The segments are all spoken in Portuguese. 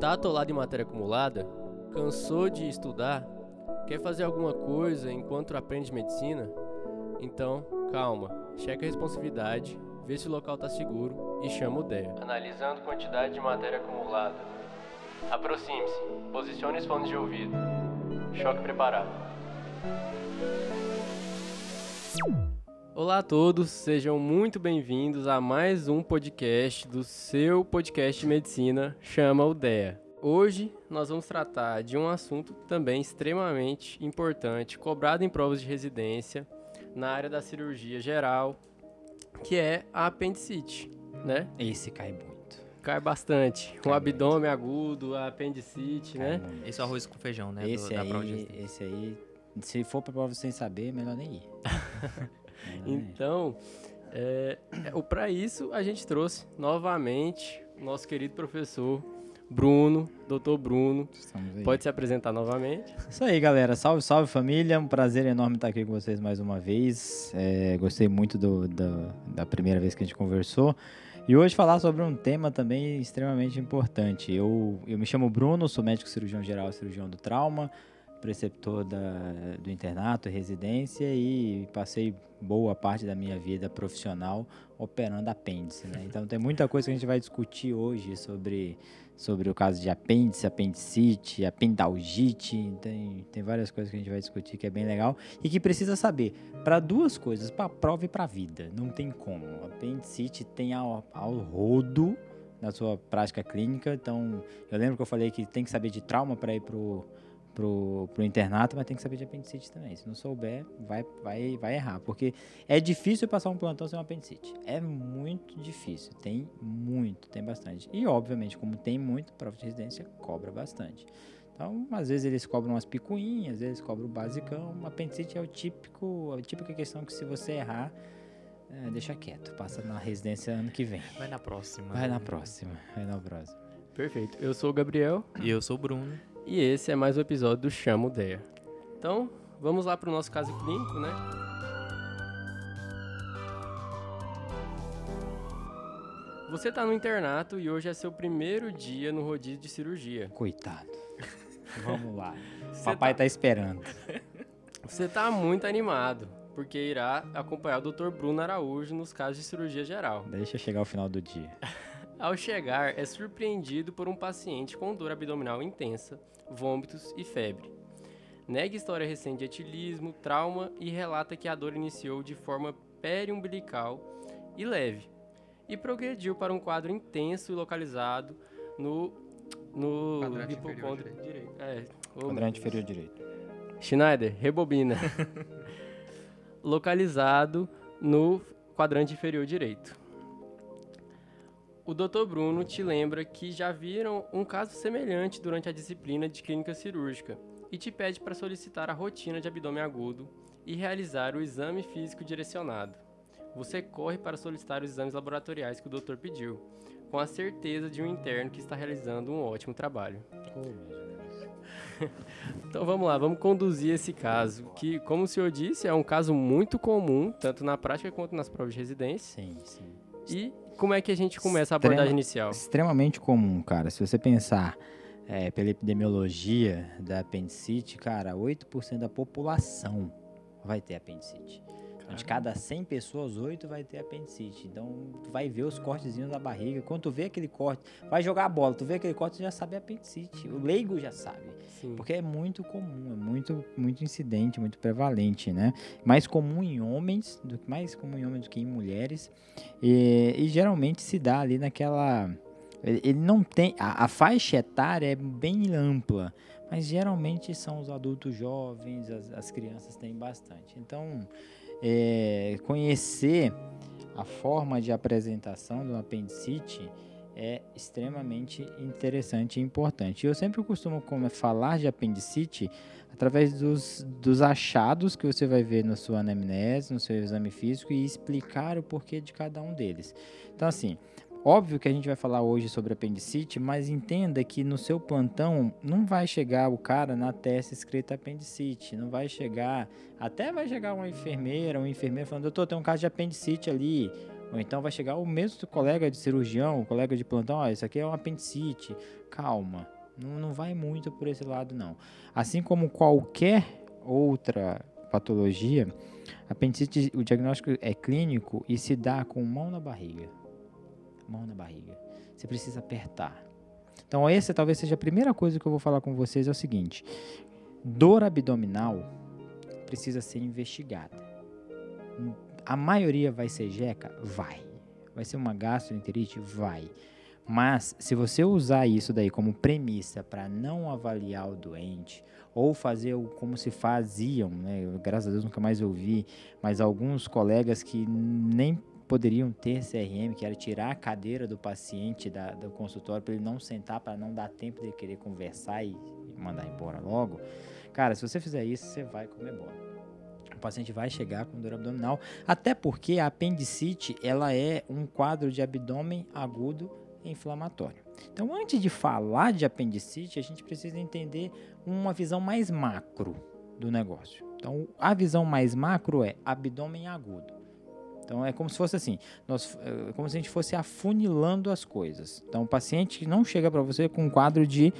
Tá atolado em matéria acumulada? Cansou de estudar? Quer fazer alguma coisa enquanto aprende medicina? Então, calma, checa a responsividade, vê se o local tá seguro e chama o DEA. Analisando quantidade de matéria acumulada. Aproxime-se, posicione os fones de ouvido. Choque preparado. Olá a todos, sejam muito bem-vindos a mais um podcast do seu podcast de medicina, chama o DEA. Hoje nós vamos tratar de um assunto também extremamente importante, cobrado em provas de residência na área da cirurgia geral, que é a apendicite, né? Esse cai muito. Cai bastante. Cai o abdômen agudo, a apendicite, Cai né? muito. Esse é o arroz com feijão, né? do- Esse da prova de aí, esse aí, se for pra prova sem saber, melhor nem ir. Então, é, para isso a gente trouxe novamente o nosso querido professor Bruno, doutor Bruno. Pode se apresentar novamente. Isso aí, galera. Salve, salve família. Um prazer enorme estar aqui com vocês mais uma vez. É, gostei muito do- da- da primeira vez que a gente conversou. E hoje falar sobre um tema também extremamente importante. Eu, eu me chamo Bruno, sou médico cirurgião geral e cirurgião do trauma, preceptor da- do internato, residência e passei boa parte da minha vida profissional operando apêndice. Né? Então tem muita coisa que a gente vai discutir hoje sobre sobre o caso de apêndice, apendicite, apendalgite, tem, tem várias coisas que a gente vai discutir que é bem legal e que precisa saber para duas coisas, para prova e para vida, não tem como. Apendicite tem ao, ao rodo na sua prática clínica, então eu lembro que eu falei que tem que saber de trauma para ir pro Pro, pro internato, mas tem que saber de apendicite também. Se não souber, vai, vai, vai errar. Porque é difícil passar um plantão sem um apendicite. É muito difícil. Tem muito, tem bastante. E, obviamente, como tem muito, prova de residência cobra bastante. Então, às vezes eles cobram umas picuinhas, às vezes cobram o basicão. Apendicite é o típico, a típica questão que se você errar, é, deixa quieto. Passa na residência ano que vem. Vai na próxima. Vai na próxima, vai na próxima. Perfeito. Eu sou o Gabriel E eu sou o Bruno. E esse é mais um episódio do Chamo DEA. Então, vamos lá para o nosso caso clínico, né? Você tá no internato e hoje é seu primeiro dia no rodízio de cirurgia. Coitado. Vamos lá. Você Papai tá- tá esperando. Você tá muito animado, porque irá acompanhar o Dr. Bruno Araújo nos casos de cirurgia geral. Deixa chegar o final do dia. Ao chegar, é surpreendido por um paciente com dor abdominal intensa, vômitos e febre. Nega história recente de etilismo, trauma e relata que a dor iniciou de forma periumbilical e leve, e progrediu para um quadro intenso e localizado no, no Quadrante inferior direito. É, Quadrante inferior direito. Schneider, rebobina. Localizado no quadrante inferior direito. O Dr. Bruno te lembra que já viram um caso semelhante durante a disciplina de clínica cirúrgica e te pede para solicitar a rotina de abdômen agudo e realizar o exame físico direcionado. Você corre para solicitar os exames laboratoriais que o doutor pediu, com a certeza de um interno que está realizando um ótimo trabalho. Então vamos lá, vamos conduzir esse caso, que, como o senhor disse, é um caso muito comum, tanto na prática quanto nas provas de residência. Sim, sim. E como é que a gente começa a abordagem inicial? Extremamente comum, cara. Se você pensar é, pela epidemiologia da apendicite, cara, 8% da população vai ter apendicite. Então, de cada 100 pessoas, 8 vai ter apendicite. Então, tu vai ver os cortezinhos da barriga. Quando tu vê aquele corte, vai jogar a bola, tu vê aquele corte, tu já sabe apendicite. O leigo já sabe. Sim. Porque é muito comum, é muito, muito incidente, muito prevalente, né? Mais comum em homens, do, mais comum em homens do que em mulheres. E, e geralmente se dá ali naquela. Ele ele não tem. A, a faixa etária é bem ampla, mas geralmente são os adultos jovens, as, as crianças têm bastante. Então, é, conhecer a forma de apresentação do apendicite é extremamente interessante e importante. Eu sempre costumo falar de apendicite através dos, dos achados que você vai ver na sua anamnese, no seu exame físico e explicar o porquê de cada um deles. Então, assim, Óbvio que a gente vai falar hoje sobre apendicite, mas entenda que no seu plantão não vai chegar o cara na testa escrita apendicite, não vai chegar, até vai chegar uma enfermeira, um enfermeiro falando, doutor, tem um caso de apendicite ali, Ou então vai chegar o mesmo colega de cirurgião, o colega de plantão, ó, isso aqui é um apendicite. Calma, não, não vai muito por esse lado não. Assim como qualquer outra patologia, apendicite, o diagnóstico é clínico e se dá com mão na barriga. Mão na barriga. Você precisa apertar. Então, essa talvez seja a primeira coisa que eu vou falar com vocês é o seguinte: dor abdominal precisa ser investigada. A maioria vai ser jeca? Vai. Vai ser uma gastroenterite? Vai. Mas se você usar isso daí como premissa para não avaliar o doente ou fazer o, como se faziam, né? graças a Deus nunca mais ouvi, mas alguns colegas que nem poderiam ter CRM, que era tirar a cadeira do paciente da, do consultório para ele não sentar, para não dar tempo de querer conversar e, mandar embora logo. Cara, se você fizer isso, você vai comer bola o paciente vai chegar com dor abdominal, até porque a apendicite ela é um quadro de abdômen agudo inflamatório. Então, antes de falar de apendicite, a gente precisa entender uma visão mais macro do negócio. Então, a visão mais macro é abdômen agudo. Então é como se fosse assim, nós, é como se a gente fosse afunilando as coisas. Então o paciente não chega para você com um quadro de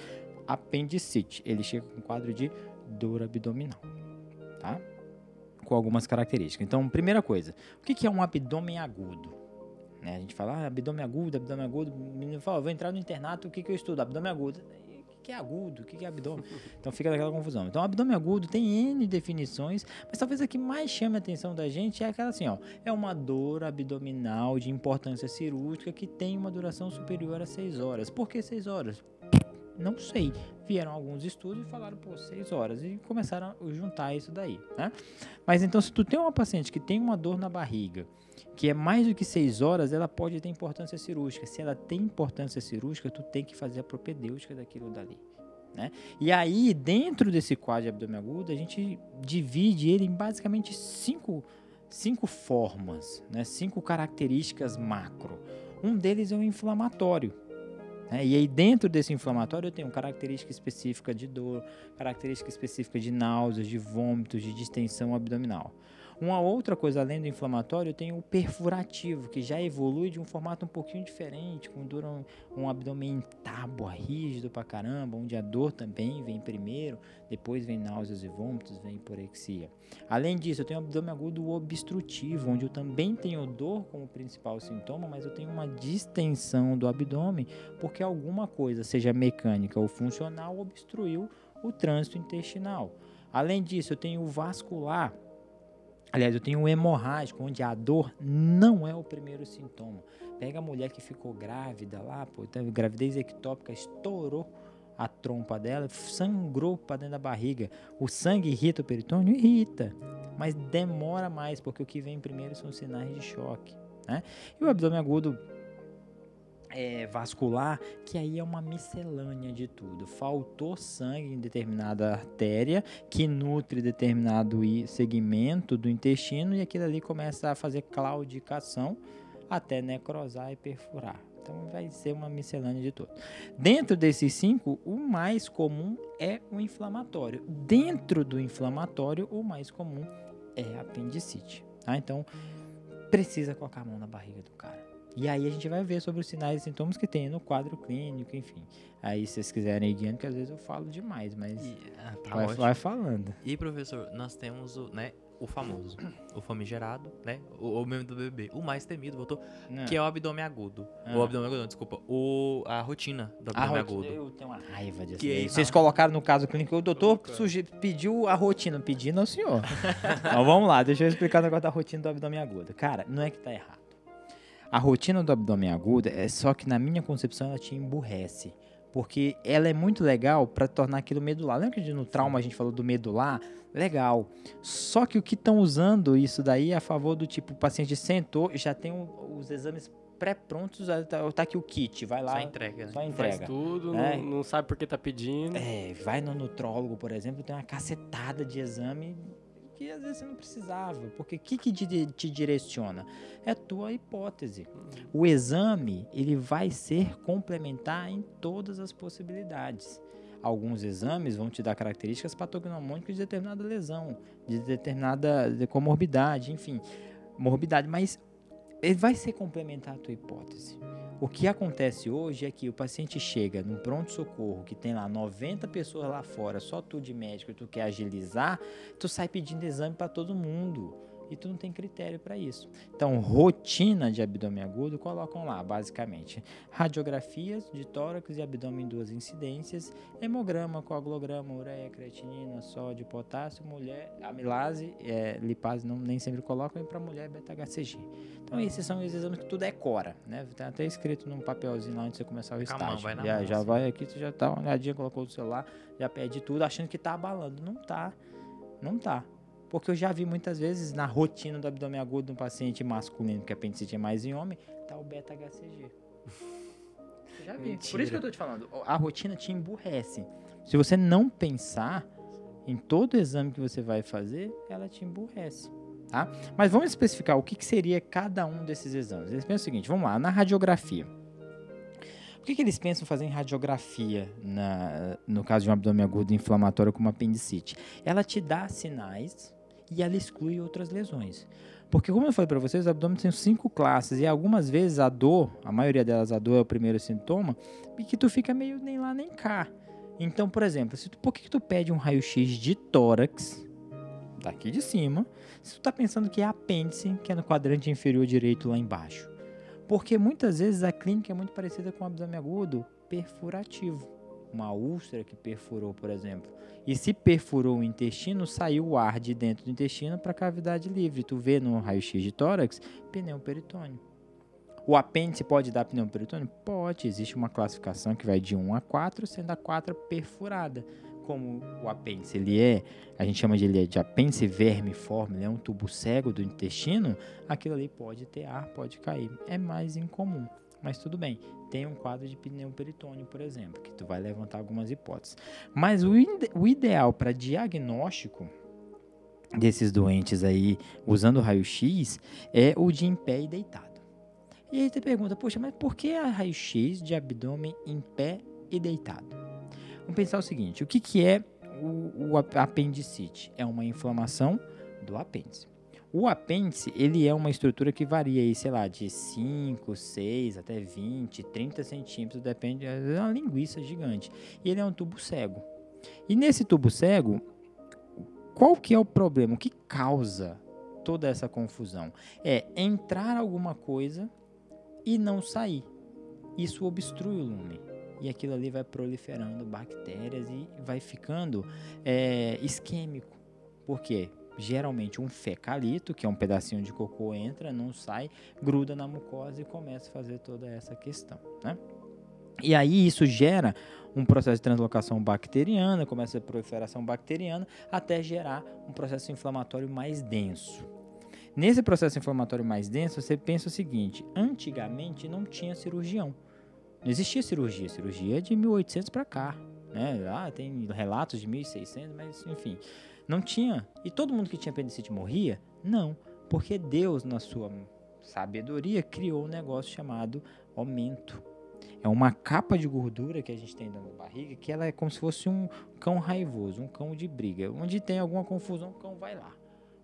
apendicite, ele chega com um quadro de dor abdominal, tá? Com algumas características. Então, primeira coisa, o que é um abdômen agudo? Né? A gente fala, ah, abdômen agudo, abdômen agudo. O menino fala, vou entrar no internato, o que, que eu estudo? Abdômen agudo. Que é agudo? O que é abdômen? Então fica daquela confusão. Então, abdômen agudo tem N definições, mas talvez a que mais chame a atenção da gente é aquela assim, ó. É uma dor abdominal de importância cirúrgica que tem uma duração superior a 6 horas. Por que 6 horas? Não sei. Vieram alguns estudos e falaram, pô, 6 horas. E começaram a juntar isso daí, né? Mas então, se tu tem uma paciente que tem uma dor na barriga, que é mais do que 6 horas, ela pode ter importância cirúrgica. Se ela tem importância cirúrgica, tu tem que fazer a propedêutica daquilo dali. Né? E aí, dentro desse quadro de abdômen agudo, a gente divide ele em basicamente cinco, cinco formas, né? cinco características macro. Um deles é o inflamatório. Né? E aí, dentro desse inflamatório, eu tenho característica específica de dor, característica específica de náuseas, de vômitos, de distensão abdominal. Uma outra coisa além do inflamatório, tem o perfurativo, que já evolui de um formato um pouquinho diferente, com dor um, um abdômen tábua, rígido pra caramba, onde a dor também vem primeiro, depois vem náuseas e vômitos, vem hiporexia. Além disso, eu tenho o abdômen agudo obstrutivo, onde eu também tenho dor como principal sintoma, mas eu tenho uma distensão do abdômen, porque alguma coisa, seja mecânica ou funcional, obstruiu o trânsito intestinal. Além disso, eu tenho o vascular, Aliás, eu tenho um hemorrágico, onde a dor não é o primeiro sintoma. Pega a mulher que ficou grávida lá, pô, teve gravidez ectópica, estourou a trompa dela, sangrou para dentro da barriga. O sangue irrita o peritônio? Irrita. Mas demora mais, porque o que vem primeiro são sinais de choque. Né? E o abdômen agudo é, vascular, que aí é uma miscelânea de tudo. Faltou sangue em determinada artéria que nutre determinado segmento do intestino e aquilo ali começa a fazer claudicação até necrosar e perfurar. Então vai ser uma miscelânea de tudo. Dentro desses cinco, o mais comum é o inflamatório. Dentro do inflamatório, o mais comum é a apendicite. Tá? Então precisa colocar a mão na barriga do cara. E aí a gente vai ver sobre os sinais e sintomas que tem no quadro clínico, enfim. Aí se vocês quiserem ir guiando, que às vezes eu falo demais, mas E, ah, tá vai, vai falando. E professor, nós temos o, né, o famoso, o famigerado, né, o, o meme do bebê, o mais temido, voltou, que é o abdômen agudo. Ah. O abdômen agudo, não, desculpa. O, a rotina do abdômen rotina, agudo. eu tenho uma raiva disso. Que Vocês tá. colocaram no caso clínico, o doutor suge- pediu a rotina, pedindo ao senhor. então vamos lá, deixa eu explicar o negócio da rotina do abdômen agudo. Cara, não é que tá errado. A rotina do abdômen agudo é só que na minha concepção ela te emburrece. Porque ela é muito legal para tornar aquilo medular. Lembra que no trauma a gente falou do medular? Legal. Só que o que estão usando isso daí é a favor do tipo, o paciente sentou e já tem os exames pré-prontos, tá, tá aqui o kit, vai lá, Só entrega, né? só Faz entrega. tudo, É. não, não sabe por que tá pedindo. É, vai no nutrólogo, por exemplo, tem uma cacetada de exame que às vezes você não precisava. Porque o que, que te, te direciona? É a tua hipótese. O exame, ele vai ser complementar em todas as possibilidades. Alguns exames vão te dar características patognomônicas de determinada lesão, de determinada de comorbidade, enfim, morbidade. Mas ele vai ser complementar a tua hipótese. O que acontece hoje é que o paciente chega no pronto-socorro, que tem lá 90 pessoas lá fora, só tu de médico e tu quer agilizar, tu sai pedindo exame para todo mundo e tu não tem critério para isso. Então, rotina de abdômen agudo colocam lá, basicamente, radiografias de tórax e abdômen em duas incidências, hemograma, coagulograma, ureia, creatinina, sódio, potássio, mulher, amilase, é, lipase não nem sempre colocam, e para mulher beta-HCG. Então, esses são os exames que tu decora, né? Tem até escrito num papelzinho lá onde você começar o estágio. vai na já, já assim. vai aqui, tu já tá uma olhadinha, colocou o celular, já pede tudo, achando que tá abalando. Não tá. Não tá. Porque eu já vi muitas vezes na rotina do abdômen agudo de um paciente masculino, que a apendicite é mais em homem, tá o beta-HCG. Já vi. Por isso que eu tô te falando, a rotina te emburrece. Se você não pensar em todo exame que você vai fazer, ela te emburrece. Tá? Mas vamos especificar o que, que seria cada um desses exames. Eles pensam o seguinte, vamos lá, na radiografia. Por que, que eles pensam fazer em radiografia na, no caso de um abdômen agudo inflamatório como apendicite? Ela te dá sinais e ela exclui outras lesões. Porque, como eu falei para vocês, o abdômen tem cinco classes e algumas vezes a dor, a maioria delas a dor é o primeiro sintoma, e que tu fica meio nem lá nem cá. Então, por exemplo, se tu, por que, que tu pede um raio-x de tórax, daqui de cima, se tu tá pensando que é apêndice, que é no quadrante inferior direito lá embaixo? Porque muitas vezes a clínica é muito parecida com o abdômen agudo perfurativo. Uma úlcera que perfurou, por exemplo. E se perfurou o intestino, saiu o ar de dentro do intestino para a cavidade livre. Tu vê no raio-x de tórax, pneu peritônio. O apêndice pode dar pneu peritônio? Pode. Existe uma classificação que vai de 1 a 4, sendo a 4 perfurada. Como o apêndice ele é, a gente chama de, ele é de apêndice vermiforme, ele é um tubo cego do intestino, aquilo ali pode ter ar, pode cair. É mais incomum, mas tudo bem. Tem um quadro de pneu peritônio, por exemplo, que tu vai levantar algumas hipóteses. Mas o, ide- o ideal para diagnóstico desses doentes aí, usando raio-x, é o de em pé e deitado. E aí você pergunta, poxa, mas por que a raio-x de abdômen em pé e deitado? Vamos pensar o seguinte, o que, que é o, o ap- apendicite? É uma inflamação do apêndice. O apêndice, ele é uma estrutura que varia aí, sei lá, de 5, 6 até 20, 30 centímetros, depende, é uma linguiça gigante. E ele é um tubo cego. E nesse tubo cego, qual que é o problema? O que causa toda essa confusão? É entrar alguma coisa e não sair. Isso obstrui o lumen. E aquilo ali vai proliferando bactérias e vai ficando é, isquêmico. Por quê? Geralmente um fecalito, que é um pedacinho de cocô, entra, não sai, gruda na mucosa e começa a fazer toda essa questão. Né? E aí isso gera um processo de translocação bacteriana, começa a proliferação bacteriana, até gerar um processo inflamatório mais denso. Nesse processo inflamatório mais denso, você pensa o seguinte: antigamente não tinha cirurgião. Não existia cirurgia. Cirurgia é de 1800 para cá. Né? Ah, tem relatos de 1600, mas enfim. Não tinha. E todo mundo que tinha apendicite morria? Não. Porque Deus, na sua sabedoria, criou um negócio chamado aumento. É uma capa de gordura que a gente tem dentro da barriga, que ela é como se fosse um cão raivoso, um cão de briga. Onde tem alguma confusão, o cão vai lá.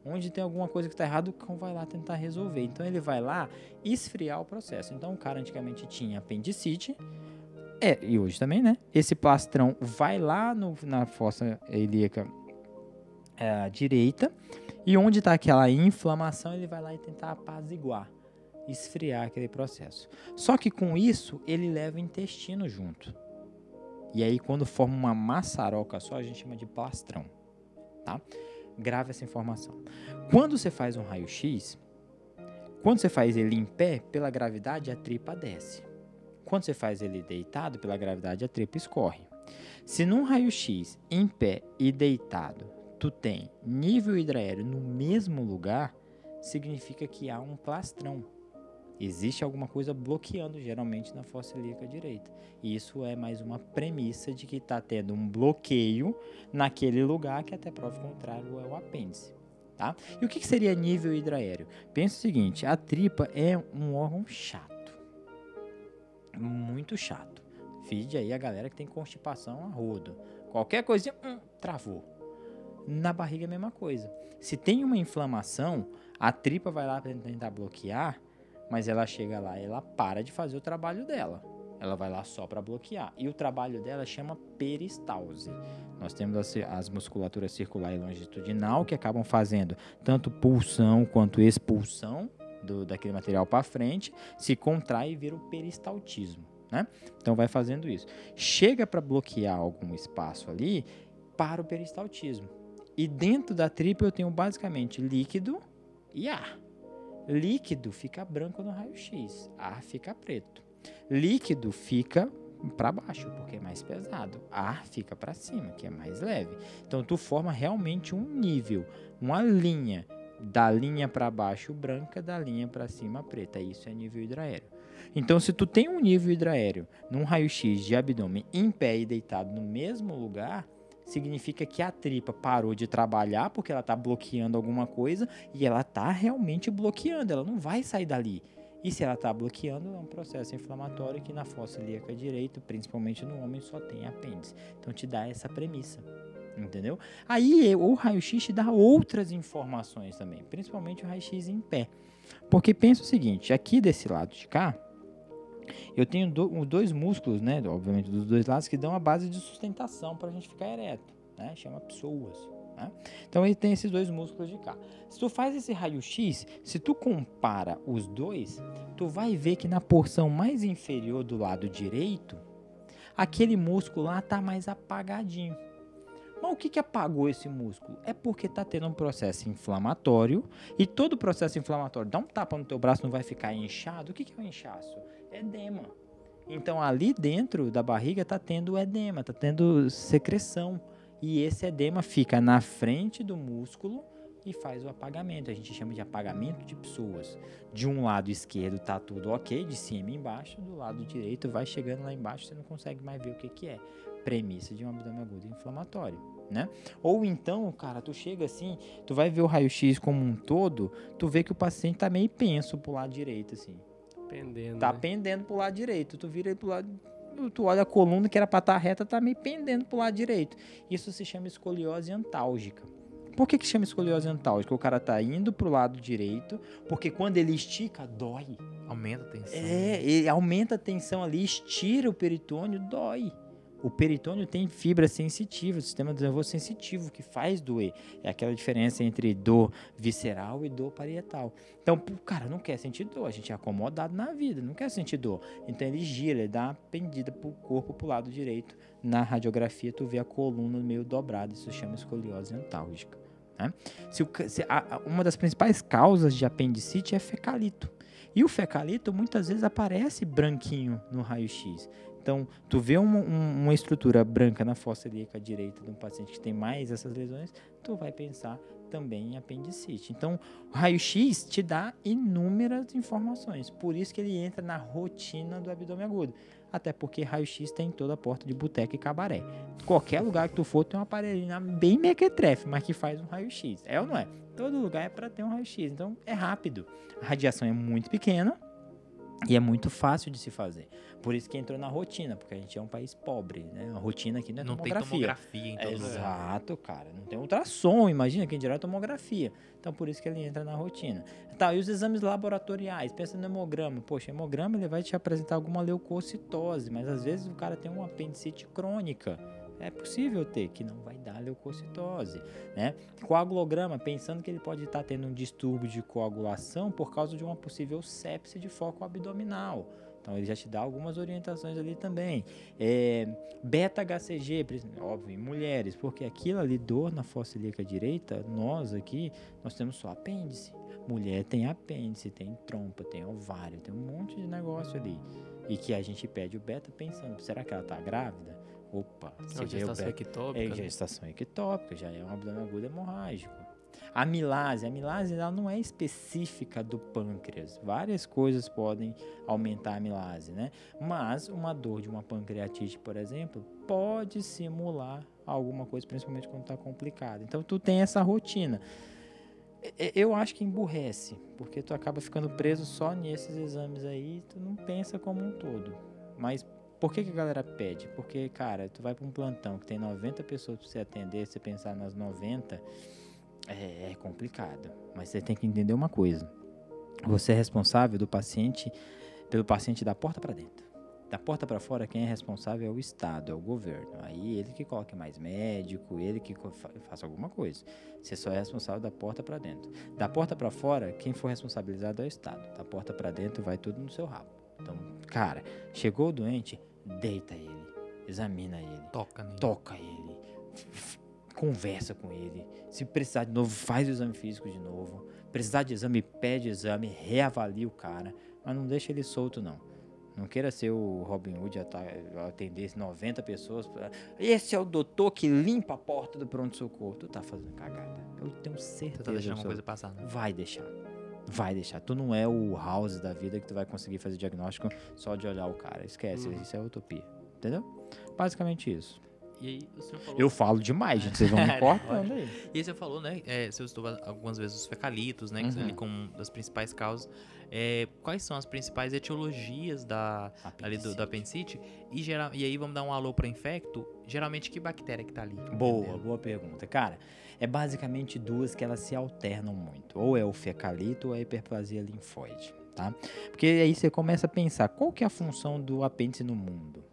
Onde tem alguma coisa que está errada, o cão vai lá tentar resolver. Então ele vai lá esfriar o processo. Então o cara antigamente tinha apendicite, é, e hoje também, né? Esse plastrão vai lá no- na fossa ilíaca é, direita, e onde está aquela inflamação, ele vai lá e tentar apaziguar, esfriar aquele processo. Só que com isso, ele leva o intestino junto. E aí, quando forma uma maçaroca só, a gente chama de plastrão, tá? Grave essa informação. Quando você faz um raio-x, quando você faz ele em pé, pela gravidade, a tripa desce. Quando você faz ele deitado, pela gravidade, a tripa escorre. Se num raio-x, em pé e deitado, tu tem nível hidroaéreo no mesmo lugar, significa que há um plastrão. Existe alguma coisa bloqueando, geralmente, na fossa ilíaca direita. E isso é mais uma premissa de que está tendo um bloqueio naquele lugar que até prova contrário é o apêndice. Tá? E o que, que seria nível hidroaéreo? Pensa o seguinte, a tripa é um órgão chato. Muito chato. Fide aí a galera que tem constipação a rodo. Qualquer coisinha, hum, travou. Na barriga é a mesma coisa. Se tem uma inflamação, a tripa vai lá para tentar bloquear, mas ela chega lá e ela para de fazer o trabalho dela. Ela vai lá só para bloquear. E o trabalho dela chama peristalse. Nós temos as, as musculaturas circular e longitudinal que acabam fazendo tanto pulsão quanto expulsão do, daquele material para frente, se contrai e vira o peristaltismo. Né? Então vai fazendo isso. Chega para bloquear algum espaço ali para o peristaltismo. E dentro da tripa eu tenho basicamente líquido e ar. Líquido fica branco no raio-x, ar fica preto. Líquido fica para baixo, porque é mais pesado. Ar fica para cima, que é mais leve. Então tu forma realmente um nível, uma linha da linha para baixo branca, da linha para cima preta. Isso é nível hidraéreo. Então, se tu tem um nível hidraéreo num raio-x de abdômen em pé e deitado no mesmo lugar, significa que a tripa parou de trabalhar porque ela está bloqueando alguma coisa e ela está realmente bloqueando, ela não vai sair dali. E se ela está bloqueando, é um processo inflamatório que na fossa ilíaca direita, principalmente no homem, só tem apêndice. Então te dá essa premissa. Entendeu? Aí o raio-x te dá outras informações também, principalmente o raio-x em pé. Porque pensa o seguinte, aqui desse lado de cá, eu tenho do, dois músculos, né, obviamente dos dois lados, que dão a base de sustentação para a gente ficar ereto, né, chama psoas. Né? Então ele tem esses dois músculos de cá. Se tu faz esse raio-x, se tu compara os dois, tu vai ver que na porção mais inferior do lado direito, aquele músculo lá está mais apagadinho. Mas o que, que apagou esse músculo? É porque está tendo um processo inflamatório e todo processo inflamatório dá um tapa no teu braço, não vai ficar inchado. O que, que é o inchaço? Edema. Então ali dentro da barriga está tendo edema, está tendo secreção. E esse edema fica na frente do músculo e faz o apagamento. A gente chama de apagamento de pessoas. De um lado esquerdo tá tudo ok, de cima e embaixo, do lado direito vai chegando lá embaixo, você não consegue mais ver o que, que é. Premissa de um abdômen agudo inflamatório, né? Ou então, cara, tu chega assim, tu vai ver o raio-x como um todo, tu vê que o paciente tá meio penso pro lado direito, assim. Pendendo. Tá né? pendendo pro lado direito. Tu vira ele pro lado tu olha a coluna que era para estar tá reta, tá meio pendendo pro lado direito. Isso se chama escoliose antálgica. Por que, que chama escoliose antálgica? O cara tá indo pro lado direito, porque quando ele estica, dói. Aumenta a tensão. É, ele aumenta a tensão ali, estira o peritônio, dói. O peritônio tem fibra sensitiva, o sistema nervoso sensitivo que faz doer. É aquela diferença entre dor visceral e dor parietal. Então, o cara não quer sentir dor, a gente é acomodado na vida, não quer sentir dor. Então ele gira, ele dá uma pendida pro corpo pro lado direito. Na radiografia tu vê a coluna meio dobrada, isso chama escoliose antálgica. Né? Se, a, uma das principais causas de apendicite é fecalito. E o fecalito muitas vezes aparece branquinho no raio-x. Então, tu vê uma, estrutura branca na fossa ilíaca direita de um paciente que tem mais essas lesões, tu vai pensar também em apendicite. Então, o raio-x te dá inúmeras informações. Por isso que ele entra na rotina do abdômen agudo. Até porque raio-x tem toda a porta de boteca e cabaré. Qualquer lugar que tu for tem um aparelhinho bem mequetrefe, mas que faz um raio-x. É ou não é? Todo lugar é para ter um raio-x. Então, é rápido. A radiação é muito pequena e é muito fácil de se fazer. Por isso que entrou na rotina, porque a gente é um país pobre, né? A rotina aqui não é não tomografia. tem tomografia em todo Exato, cara. Não tem ultrassom, imagina quem dirá tomografia. Então por isso que ele entra na rotina. Tá, e os exames laboratoriais? Pensa no hemograma. Poxa, hemograma ele vai te apresentar alguma leucocitose, mas às vezes o cara tem uma apendicite crônica. É possível ter, que não vai dar leucocitose, né? Coagulograma, pensando que ele pode estar tendo um distúrbio de coagulação por causa de uma possível sepse de foco abdominal. Então ele já te dá algumas orientações ali também. É, Beta-HCG, óbvio, em mulheres, porque aquilo ali, dor na fossa ilíaca direita, nós aqui, nós temos só apêndice. Mulher tem apêndice, tem trompa, tem ovário, tem um monte de negócio ali. E que a gente pede o beta pensando, será que ela está grávida? Opa, É uma gestação ectópica. É né? gestação ectópica, já é um abdômen agudo hemorrágico. A amilase, a amilase ela não é específica do pâncreas. Várias coisas podem aumentar a amilase, né? Mas uma dor de uma pancreatite, por exemplo, pode simular alguma coisa, principalmente quando está complicado. Então tu tem essa rotina. Eu acho que emburrece, porque tu acaba ficando preso só nesses exames aí, tu não pensa como um todo. Mas por que, que a galera pede? Porque, cara, tu vai para um plantão que tem 90 pessoas para você atender, você pensar nas 90, é, é complicado. Mas você tem que entender uma coisa. você é responsável do paciente, pelo paciente da porta para dentro. Da porta para fora, quem é responsável é o Estado, é o governo. Aí ele que coloque mais médico, ele que fa faça alguma coisa. Você só é responsável da porta para dentro. Da porta para fora, quem for responsabilizado é o Estado. Da porta para dentro, vai tudo no seu rabo. Então, cara, chegou o doente, deita ele, examina ele, Toca nele. toca ele, conversa com ele. Se precisar de novo, faz o exame físico de novo. Precisar de exame, pede exame, reavalia o cara, mas não deixa ele solto não. Não queira ser o Robin Hood atender 90 pessoas. Esse é o doutor que limpa a porta do pronto-socorro. Tu tá fazendo cagada. Eu tenho certeza. Você tá deixando alguma coisa passar, né? Vai deixar. Vai deixar. Tu não é o house da vida que tu vai conseguir fazer diagnóstico só de olhar o cara. Esquece, Uhum. isso é utopia. Entendeu? Basicamente isso. Aí, falou. Eu falo demais, gente. Vocês vão me cortando aí. E aí você falou, né? É, você citou algumas vezes os fecalitos, né? Que Uhum. ali como das principais causas. É, quais são as principais etiologias da, ali do, do apendicite? E, geral, e aí vamos dar um alô para infecto. Geralmente que bactéria que tá ali? Boa, entendeu? boa pergunta. Cara, é basicamente duas que elas se alternam muito. Ou é o fecalito ou é a hiperplasia linfóide, tá? Porque aí você começa a pensar, qual que é a função do apêndice no mundo?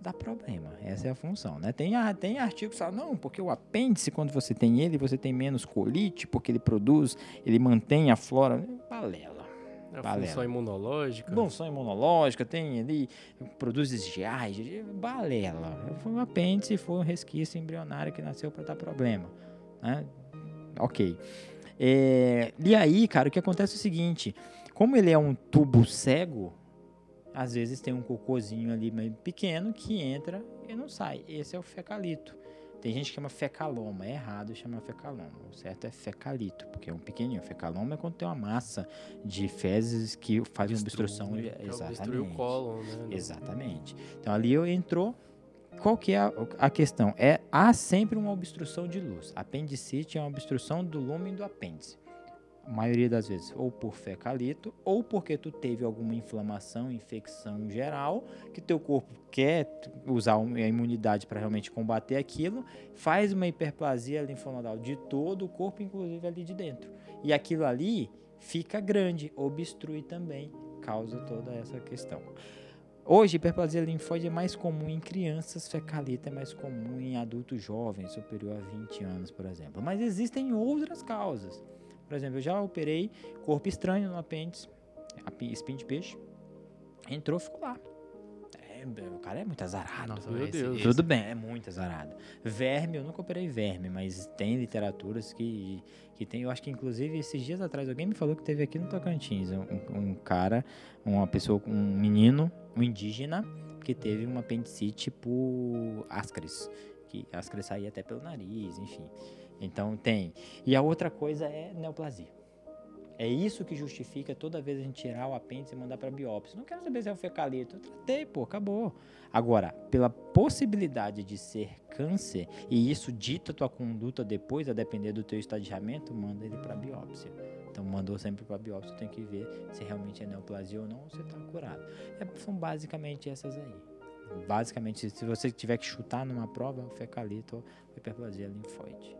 Dá problema, essa é a função, né? Tem, tem artigos que falam, não, porque o apêndice, quando você tem ele, você tem menos colite, porque ele produz, ele mantém a flora. Balela. A Balela. função imunológica. Função imunológica, tem ali, produz esgiais, balela. Foi um apêndice, foi um resquício embrionário que nasceu para dar problema. Né? Ok. É, e aí, cara, o que acontece é o seguinte: como ele é um tubo cego, às vezes tem um cocôzinho ali meio pequeno que entra e não sai. Esse é o fecalito. Tem gente que chama fecaloma, é errado chamar fecaloma. O certo é fecalito, porque é um pequenininho. Fecaloma é quando tem uma massa de fezes que faz uma obstrução. Pra obstruir o Exatamente. cólon, né? Exatamente. Então ali eu entrou. Qual que é a, a questão? É há sempre uma obstrução de luz. Apendicite é uma obstrução do lumen do apêndice. A maioria das vezes, ou por fecalito, ou porque tu teve alguma inflamação, infecção geral, que teu corpo quer usar a imunidade para realmente combater aquilo, faz uma hiperplasia linfonodal de todo o corpo, inclusive ali de dentro. E aquilo ali fica grande, obstrui também, causa toda essa questão. Hoje, hiperplasia linfóide é mais comum em crianças, fecalita é mais comum em adultos jovens, superior a 20 anos, por exemplo. Mas existem outras causas. Por exemplo, eu já operei corpo estranho no apêndice, espinho de peixe. Entrou, ficou lá. O cara é muito azarado. Nossa, meu esse- Deus. esse- Tudo bem, é muito azarado. Verme, eu nunca operei verme, mas tem literaturas que, que tem. Eu acho que, inclusive, esses dias atrás, alguém me falou que teve aqui no Tocantins um, um cara, uma pessoa, um menino, um indígena, que teve uma apendicite por ascaris. Que ascaris saía até pelo nariz, enfim. Então tem. E a outra coisa é neoplasia. É isso que justifica toda vez a gente tirar o apêndice e mandar para biópsia. Não quero saber se é o fecalito. Eu tratei, pô, acabou. Agora, pela possibilidade de ser câncer, e isso dita tua conduta depois, a depender do teu estadiamento, manda ele para biópsia. Então, mandou sempre para biópsia, tem que ver se realmente é neoplasia ou não, ou você está curado. É, são basicamente essas aí. Basicamente, se você tiver que chutar numa prova, é fecalito ou hiperplasia linfóide.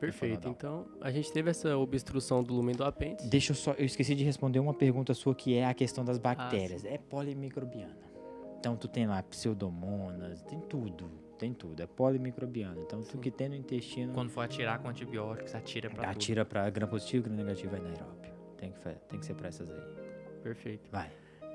Perfeito. Então, a gente teve essa obstrução do lumen do apêndice. Deixa eu só, eu esqueci de responder uma pergunta sua que é a questão das bactérias. é polimicrobiana. Então tu tem lá pseudomonas, tem tudo, tem tudo, é polimicrobiana. Então tu Sim. que tem no intestino, Quando for atirar com antibióticos, atira pra tudo. atira para gram positivo, gram negativo, anaeróbio. Tem que, tem que ser para essas aí. Perfeito. Vai.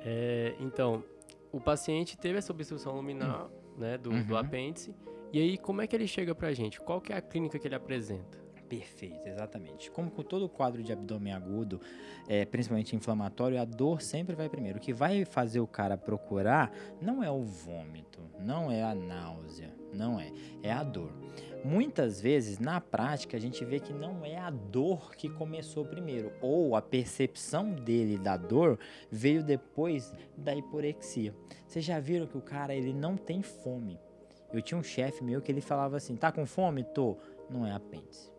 É, então, o paciente teve essa obstrução luminal, né, do, do Uhum. apêndice. E aí, como é que ele chega pra gente? Qual que é a clínica que ele apresenta? Perfeito, exatamente. Como com todo quadro de abdômen agudo, é, principalmente inflamatório, a dor sempre vai primeiro. O que vai fazer o cara procurar não é o vômito, não é a náusea, não é, é a dor. Muitas vezes, na prática, a gente vê que não é a dor que começou primeiro, ou a percepção dele da dor veio depois da hiporexia. Vocês já viram que o cara ele não tem fome. Eu tinha um chefe meu que ele falava assim: tá com fome? Tô. Não é apêndice.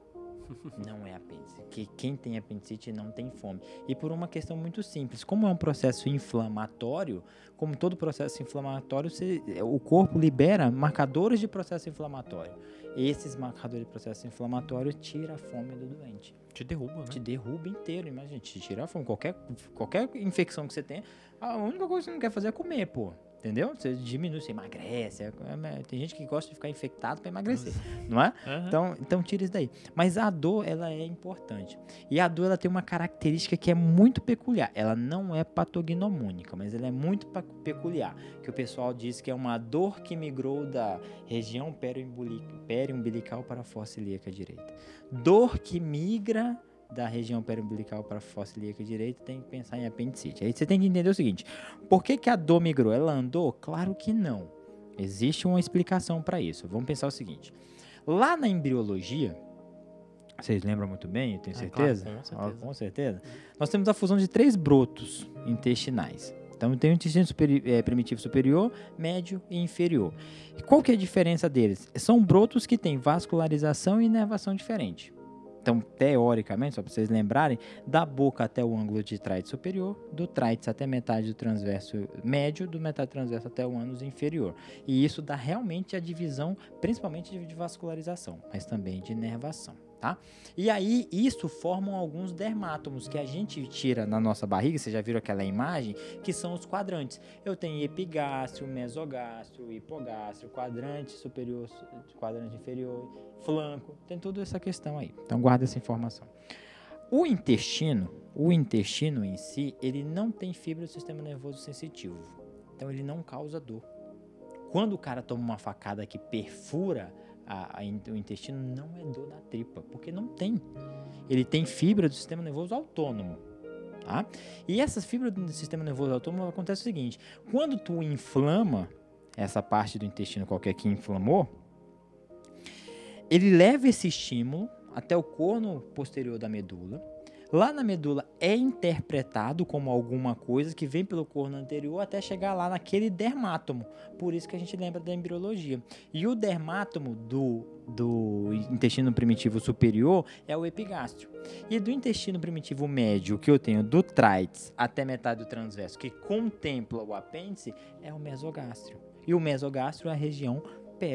não é apêndice. Que quem tem apendicite não tem fome. E por uma questão muito simples, como é um processo inflamatório, como todo processo inflamatório, você, o corpo libera marcadores de processo inflamatório. Esses marcadores de processo inflamatório tiram a fome do doente. Te derruba, né? Te derruba inteiro, imagina, te tira a fome. Qualquer, qualquer infecção que você tem, a única coisa que você não quer fazer é comer, pô. Entendeu? Você diminui, você emagrece. É, é, tem gente que gosta de ficar infectado para emagrecer, não é? Uhum. Então, então tira isso daí. Mas a dor, ela é importante. E a dor, ela tem uma característica que é muito peculiar. Ela não é patognomônica, mas ela é muito peculiar. Que o pessoal diz que é uma dor que migrou da região periumbilical para a fossa ilíaca direita. Dor que migra da região periumbilical para a fossa ilíaca direita, tem que pensar em apendicite. Aí você tem que entender o seguinte: por que, que a dor migrou? Ela andou? Claro que não. Existe uma explicação para isso. Vamos pensar o seguinte: lá na embriologia, vocês lembram muito bem, eu tenho certeza? Ah, claro, com certeza. com certeza. Nós temos a fusão de três brotos intestinais. Então tem o intestino superi é, primitivo superior, médio e inferior. qual que é a diferença deles? São brotos que têm vascularização e inervação diferente. Então, teoricamente, só para vocês lembrarem, da boca até o ângulo de trite superior, do trite até metade do transverso médio, do metade transverso até o ânus inferior. E isso dá realmente a divisão, principalmente de vascularização, mas também de inervação tá? E aí isso formam alguns dermátomos que a gente tira na nossa barriga, vocês já viram aquela imagem, que são os quadrantes. Eu tenho epigástrio, mesogástrio, hipogástrio, quadrante superior, quadrante inferior, flanco, tem toda essa questão aí. Então guarda essa informação. O intestino, o intestino em si, ele não tem fibra do sistema nervoso sensitivo. Então ele não causa dor. Quando o cara toma uma facada que perfura a, a, o intestino não é dor da tripa, porque não tem. Ele tem fibra do sistema nervoso autônomo. Tá? E essas fibras do sistema nervoso autônomo acontece o seguinte: quando tu inflama essa parte do intestino qualquer que inflamou, ele leva esse estímulo até o corno posterior da medula Lá na medula é interpretado como alguma coisa que vem pelo corno anterior até chegar lá naquele dermátomo. Por isso que a gente lembra da embriologia. E o dermátomo do, do intestino primitivo superior é o epigástrio. E do intestino primitivo médio, que eu tenho do trites até metade do transverso, que contempla o apêndice, é o mesogástrio. E o mesogástrio é a região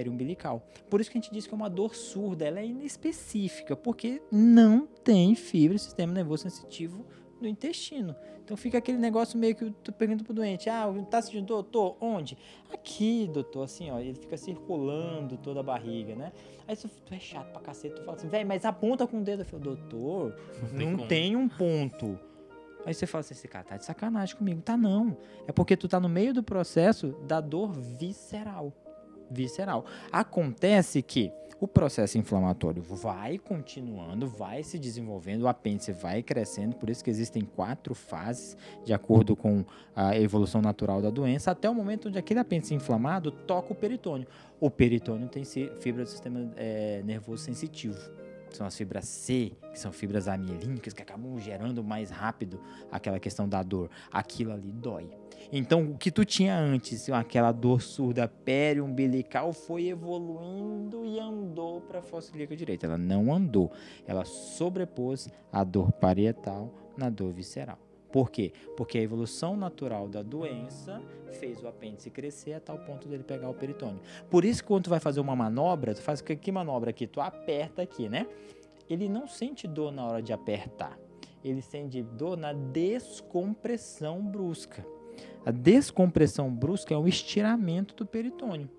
umbilical. Por isso que a gente diz que é uma dor surda, ela é inespecífica, porque não tem fibra sistema nervoso sensitivo no intestino. Então fica aquele negócio meio que tu pergunta pro doente, ah, tá sentindo dor? Tô, onde? Aqui, doutor, assim, ó, ele fica circulando toda a barriga, né? Aí tu, tu é chato pra cacete, tu fala assim, velho, mas aponta com o dedo. Eu falo, doutor, não, não tem, tem um ponto. Aí você fala assim, esse cara tá de sacanagem comigo. Tá não. É porque tu tá no meio do processo da dor visceral visceral. Acontece que o processo inflamatório vai continuando, vai se desenvolvendo, o apêndice vai crescendo, por isso que existem quatro fases, de acordo com a evolução natural da doença, até o momento onde aquele apêndice inflamado toca o peritônio. O peritônio tem fibra do sistema é, nervoso sensitivo são as fibras C, que são fibras amielínicas, que acabam gerando mais rápido aquela questão da dor. Aquilo ali dói. Então, o que tu tinha antes, aquela dor surda periumbilical, foi evoluindo e andou para a fossa ilíaca direita. Ela não andou, ela sobrepôs a dor parietal na dor visceral. Por quê? Porque a evolução natural da doença fez o apêndice crescer a tal ponto dele pegar o peritônio. Por isso, quando tu vai fazer uma manobra, tu faz que manobra aqui? Tu aperta aqui, né? Ele não sente dor na hora de apertar. Ele sente dor na descompressão brusca. A descompressão brusca é um estiramento do peritônio,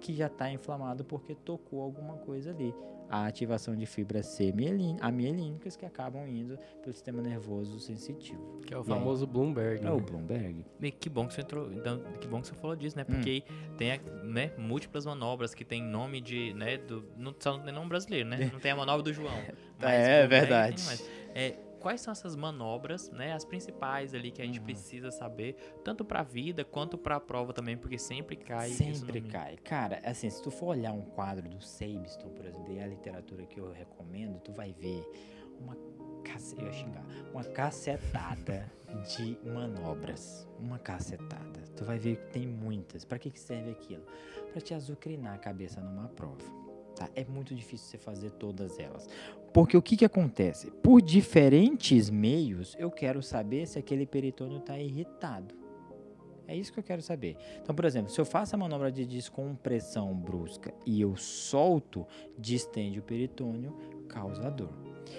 que já está inflamado porque tocou alguma coisa ali a ativação de fibras C amielínicas que acabam indo para o sistema nervoso sensitivo. Que é o famoso aí, Bloomberg. É né? o Bloomberg. E que bom que você entrou, então, que bom que você falou disso, né? Porque hum. tem né, múltiplas manobras que tem nome de, né, do, não só não tem nome brasileiro, né? Não tem a manobra do João. Mas é, é verdade. é, quais são essas manobras, né, as principais ali que a gente uhum. precisa saber, tanto para a vida quanto para a prova também, porque sempre cai. Sempre cai. Cara, assim, se tu for olhar um quadro do Sabiston, por exemplo, e a literatura que eu recomendo, tu vai ver uma eu ia xingar, uma cacetada de manobras, uma cacetada. Tu vai ver que tem muitas. Para que que serve aquilo? Para te azucrinar a cabeça numa prova tá? É muito difícil você fazer todas elas. Porque o que que acontece? Por diferentes meios, eu quero saber se aquele peritônio está irritado. É isso que eu quero saber. Então, por exemplo, se eu faço a manobra de descompressão brusca e eu solto, distende o peritônio, causa dor.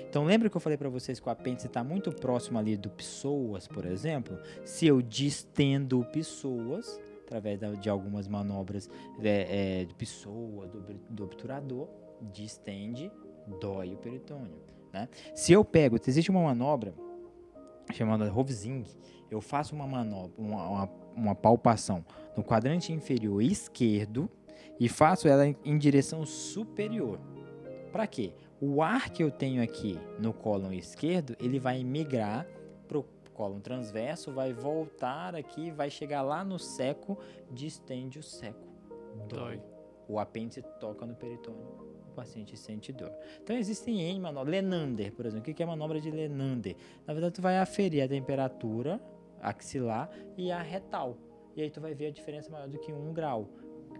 Então, lembra que eu falei para vocês que o apêndice está muito próximo ali do psoas, por exemplo? Se eu distendo o psoas, através de algumas manobras é, é, de psoas, do, do obturador, distende, dói o peritônio. Né? Se eu pego, existe uma manobra chamada Rovzing, eu faço uma manobra, uma, uma, uma palpação no quadrante inferior esquerdo e faço ela em, em direção superior. Para quê? O ar que eu tenho aqui no cólon esquerdo, ele vai migrar para o cólon transverso, vai voltar aqui, vai chegar lá no seco, distende o seco. Dói. O apêndice toca no peritônio o paciente sente dor. Então existem N manobras. Lenander, por exemplo. O que é manobra de Lenander? Na verdade, tu vai aferir a temperatura axilar e a retal. E aí tu vai ver a diferença maior do que um grau.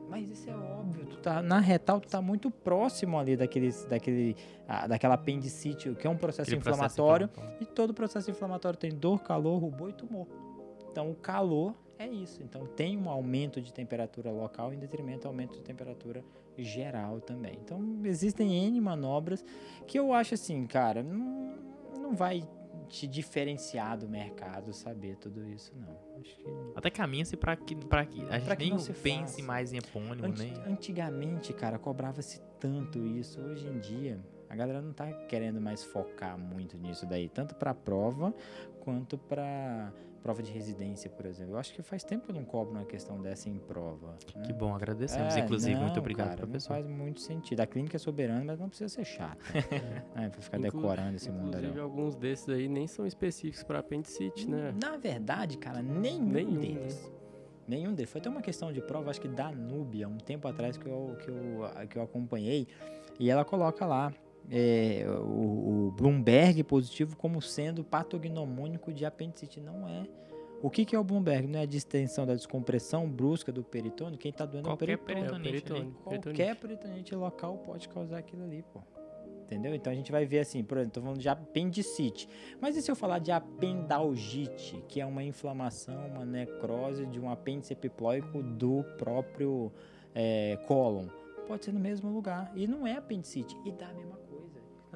Mas isso é óbvio, tu tá, na retal tu tá muito próximo ali daquele, daquele, ah, daquela apendicite, que é um processo inflamatório, processo e todo processo inflamatório tem dor, calor, rubor e tumor. Então o calor é isso. Então tem um aumento de temperatura local em detrimento do aumento de temperatura geral também. Então existem N manobras que eu acho assim, cara, não, não vai te diferenciar do mercado saber tudo isso, não. Que... Até caminha-se para que, pra que a gente nem pense mais em epônimo, Ant nem... Antigamente, cara, cobrava-se tanto isso. Hoje em dia, a galera não tá querendo mais focar muito nisso daí, tanto para prova quanto para prova de residência, por exemplo. Eu acho que faz tempo que eu não cobro uma questão dessa em prova. Né? Que bom, agradecemos. É, Inclusive, não, muito obrigado, cara, professor. Não faz muito sentido. A clínica é soberana, mas não precisa ser chata. é, pra ficar Inclu decorando esse mundo ali. Inclusive, alguns desses aí nem são específicos para apendicite, né? Na verdade, cara, nenhum, nenhum deles. Né? Nenhum deles. Foi até uma questão de prova, acho que da Núbia, um tempo atrás que eu, que eu, que eu acompanhei. E ela coloca lá é, o, o, Bloomberg positivo como sendo patognomônico de apendicite. Não é. O que, que é o Bloomberg? Não é a distensão da descompressão brusca do peritônio? Quem está doendo Qualquer é o peritônio. peritônio. Qualquer peritonite local pode causar aquilo ali, pô. Entendeu? Então a gente vai ver assim, por exemplo, estou falando de apendicite. Mas e se eu falar de apendalgite, que é uma inflamação, uma necrose de um apêndice epiploico do próprio é, cólon? Pode ser no mesmo lugar. E não é apendicite. E dá a mesma coisa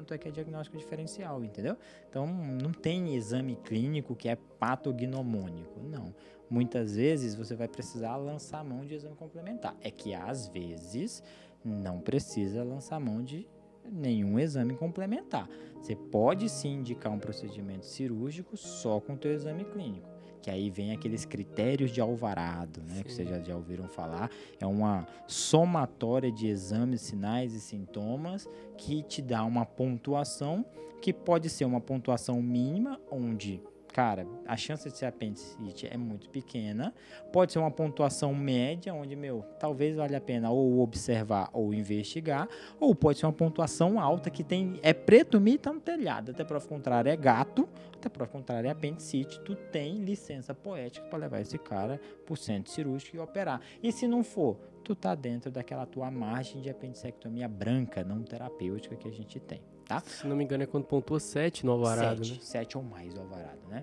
tanto é que é diagnóstico diferencial, entendeu? Então não tem exame clínico que é patognomônico, não. Muitas vezes você vai precisar lançar mão de exame complementar. É que às vezes não precisa lançar mão de nenhum exame complementar. Você pode sim indicar um procedimento cirúrgico só com o teu exame clínico que aí vem aqueles critérios de alvarado, né, que vocês já, já ouviram falar. É uma somatória de exames, sinais e sintomas que te dá uma pontuação que pode ser uma pontuação mínima, onde cara, a chance de ser apendicite é muito pequena. Pode ser uma pontuação média, onde, meu, talvez valha a pena ou observar ou investigar. Ou pode ser uma pontuação alta que tem é preto mi tá no telhado. Até prova contrária é gato, até prova contrária é apendicite. Tu tem licença poética para levar esse cara pro centro cirúrgico e operar. E se não for, tu tá dentro daquela tua margem de apendicectomia branca, não terapêutica que a gente tem tá? Se não me engano, é quando pontua 7 no alvarado, 7, né? 7 ou mais no alvarado, né?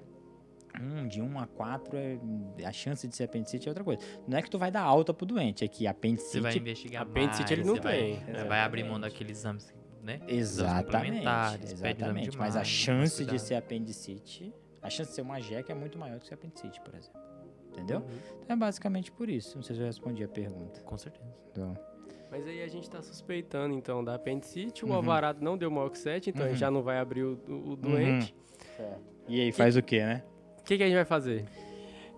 Um, de 1 a 4, é, a chance de ser apendicite é outra coisa. Não é que tu vai dar alta pro doente, é que apendicite... Você vai investigar apendicite mais, ele não tem. Vai, vai abrir mão daqueles exames, né? Exatamente, exatamente. Mas a chance de ser apendicite, a chance de ser uma jeca é muito maior do que ser apendicite, por exemplo. Entendeu? Uhum. Então é basicamente por isso. Não sei se eu respondi a pergunta. Com certeza. Então... Mas aí a gente está suspeitando, então, da apendicite. O uhum. alvarado não deu maior que 7, então uhum. a gente uhum. já não vai abrir o, o doente. Uhum. E aí, faz o quê, né? O que, que a gente vai fazer?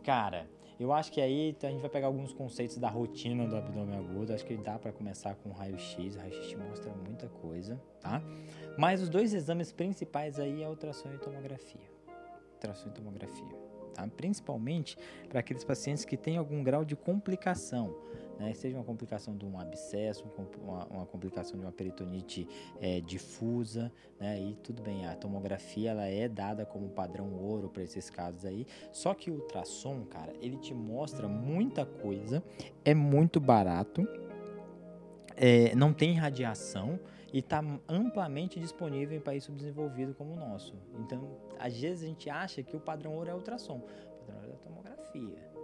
Cara, eu acho que aí a gente vai pegar alguns conceitos da rotina do abdômen agudo. Acho que dá para começar com raio-x. O raio-x mostra muita coisa, tá? Mas os dois exames principais aí é ultrassom e tomografia. Ultrassom e tomografia, tá? Principalmente para aqueles pacientes que têm algum grau de complicação né, seja uma complicação de um abscesso, uma, uma complicação de uma peritonite é, difusa, né, e tudo bem, a tomografia ela é dada como padrão ouro para esses casos aí, só que o ultrassom, cara, ele te mostra muita coisa, é muito barato, é, não tem radiação e está amplamente disponível em países subdesenvolvidos como o nosso. Então, às vezes a gente acha que o padrão ouro é ultrassom. O padrão ouro é tomografia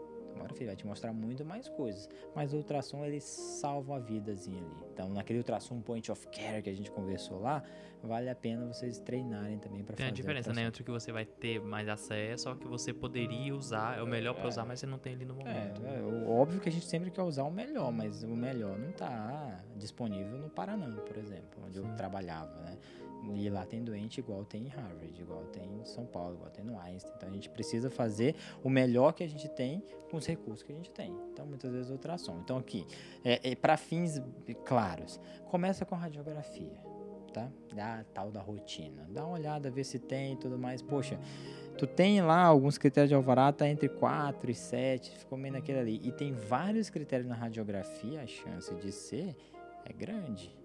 vai te mostrar muito mais coisas. Mas o ultrassom ele salva a vidazinha ali. Então, naquele ultrassom point of care que a gente conversou lá, vale a pena vocês treinarem também para fazer. Tem a diferença, né? Entre que você vai ter mais acesso ao que você poderia usar, é o melhor para é. usar, mas você não tem ali no momento. É, é, óbvio que a gente sempre quer usar o melhor, mas o melhor não está disponível no Paraná, por exemplo, onde Sim. eu trabalhava, né? E lá tem doente igual tem em Harvard, igual tem em São Paulo, igual tem no Einstein. Então a gente precisa fazer o melhor que a gente tem com os recursos que a gente tem. Então muitas vezes ultrassom. Então aqui, é, é para fins claros, começa com radiografia, tá? Dá tal da rotina. Dá uma olhada, vê se tem e tudo mais. Poxa, tu tem lá alguns critérios de alvará, tá entre 4 e 7, ficou meio naquele ali. E tem vários critérios na radiografia, a chance de ser é grande.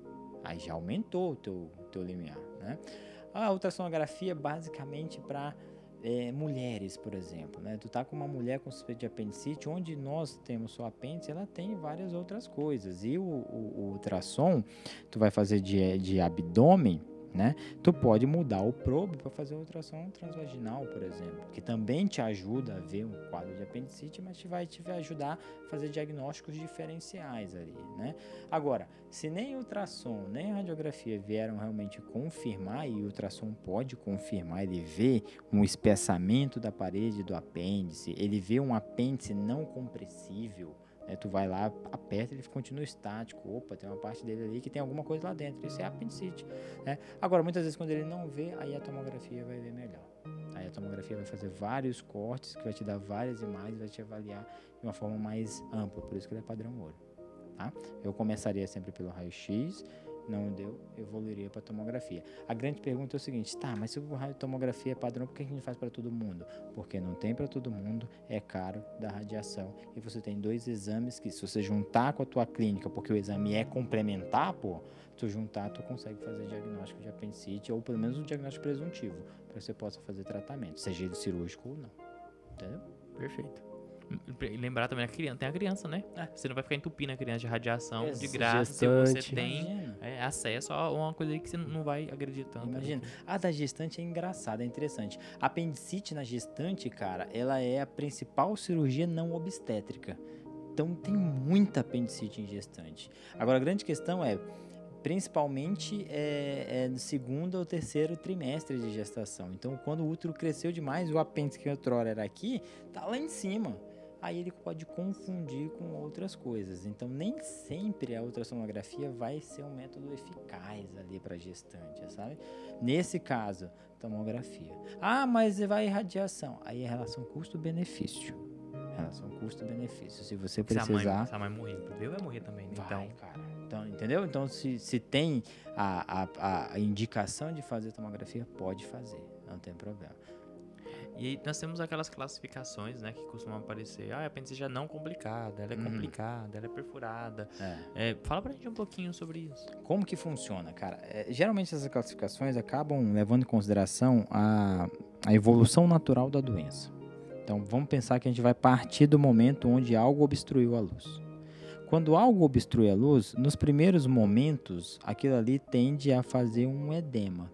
Aí já aumentou o teu, teu limiar. Né? A ultrassonografia basicamente para é, mulheres, por exemplo. Né? Tu tá com uma mulher com suspeita de apendicite, onde nós temos só apêndice, ela tem várias outras coisas. E o, o, o ultrassom, tu vai fazer de, de abdômen, né? Tu pode mudar o probe para fazer ultrassom transvaginal, por exemplo, que também te ajuda a ver um quadro de apendicite, mas te vai te ajudar a fazer diagnósticos diferenciais ali, né? Agora, se nem ultrassom nem radiografia vieram realmente confirmar, e o ultrassom pode confirmar, ele vê um espessamento da parede do apêndice, ele vê um apêndice não compressível, né? Tu vai lá, aperta, ele continua estático. Opa, tem uma parte dele ali que tem alguma coisa lá dentro. Isso é apendicite. Né? Agora, muitas vezes quando ele não vê, aí a tomografia vai ver melhor. Aí a tomografia vai fazer vários cortes, que vai te dar várias imagens, vai te avaliar de uma forma mais ampla. Por isso que ele é padrão ouro. Tá? Eu começaria sempre pelo raio-x não deu, evoluiria para tomografia. A grande pergunta é o seguinte: tá, mas se o raio tomografia é padrão, por que a gente faz para todo mundo? Porque não tem para todo mundo, é caro da radiação. E você tem dois exames que, se você juntar com a tua clínica, porque o exame é complementar, pô, tu juntar, tu consegue fazer diagnóstico de apendicite, ou pelo menos um diagnóstico presuntivo, para você possa fazer tratamento, seja ele cirúrgico ou não. Entendeu? Perfeito. Lembrar também a criança, tem a criança, né? É. Você não vai ficar entupindo a criança de radiação Esse de graça gestante. se você tem é, acesso a uma coisa aí que você não vai agredir tanto. Imagina. A da gestante é engraçada, é interessante. A apendicite na gestante, cara, ela é a principal cirurgia não obstétrica. Então tem muita apendicite em gestante. Agora a grande questão é principalmente é, é, no segundo ou terceiro trimestre de gestação. Então, quando o útero cresceu demais, o apêndice que outrora era aqui, tá lá em cima aí ele pode confundir com outras coisas. Então, nem sempre a ultrassonografia vai ser um método eficaz ali para gestante, sabe? Nesse caso, tomografia. Ah, mas vai radiação. Aí é relação custo-benefício. Relação custo-benefício. Se você precisar. Se a mãe, morrer, eu vai morrer também. Né? Vai, então, cara. Então, entendeu? Então, se, se tem a, a, a indicação de fazer tomografia, pode fazer. Não tem problema. E aí nós temos aquelas classificações, né, que costumam aparecer. Ah, a apendicite é não complicada, ela é uhum. complicada, ela é perfurada. É. É, fala pra gente um pouquinho sobre isso. Como que funciona, cara? É, geralmente essas classificações acabam levando em consideração a, a evolução natural da doença. Então vamos pensar que a gente vai partir do momento onde algo obstruiu a luz. Quando algo obstrui a luz, nos primeiros momentos, aquilo ali tende a fazer um edema.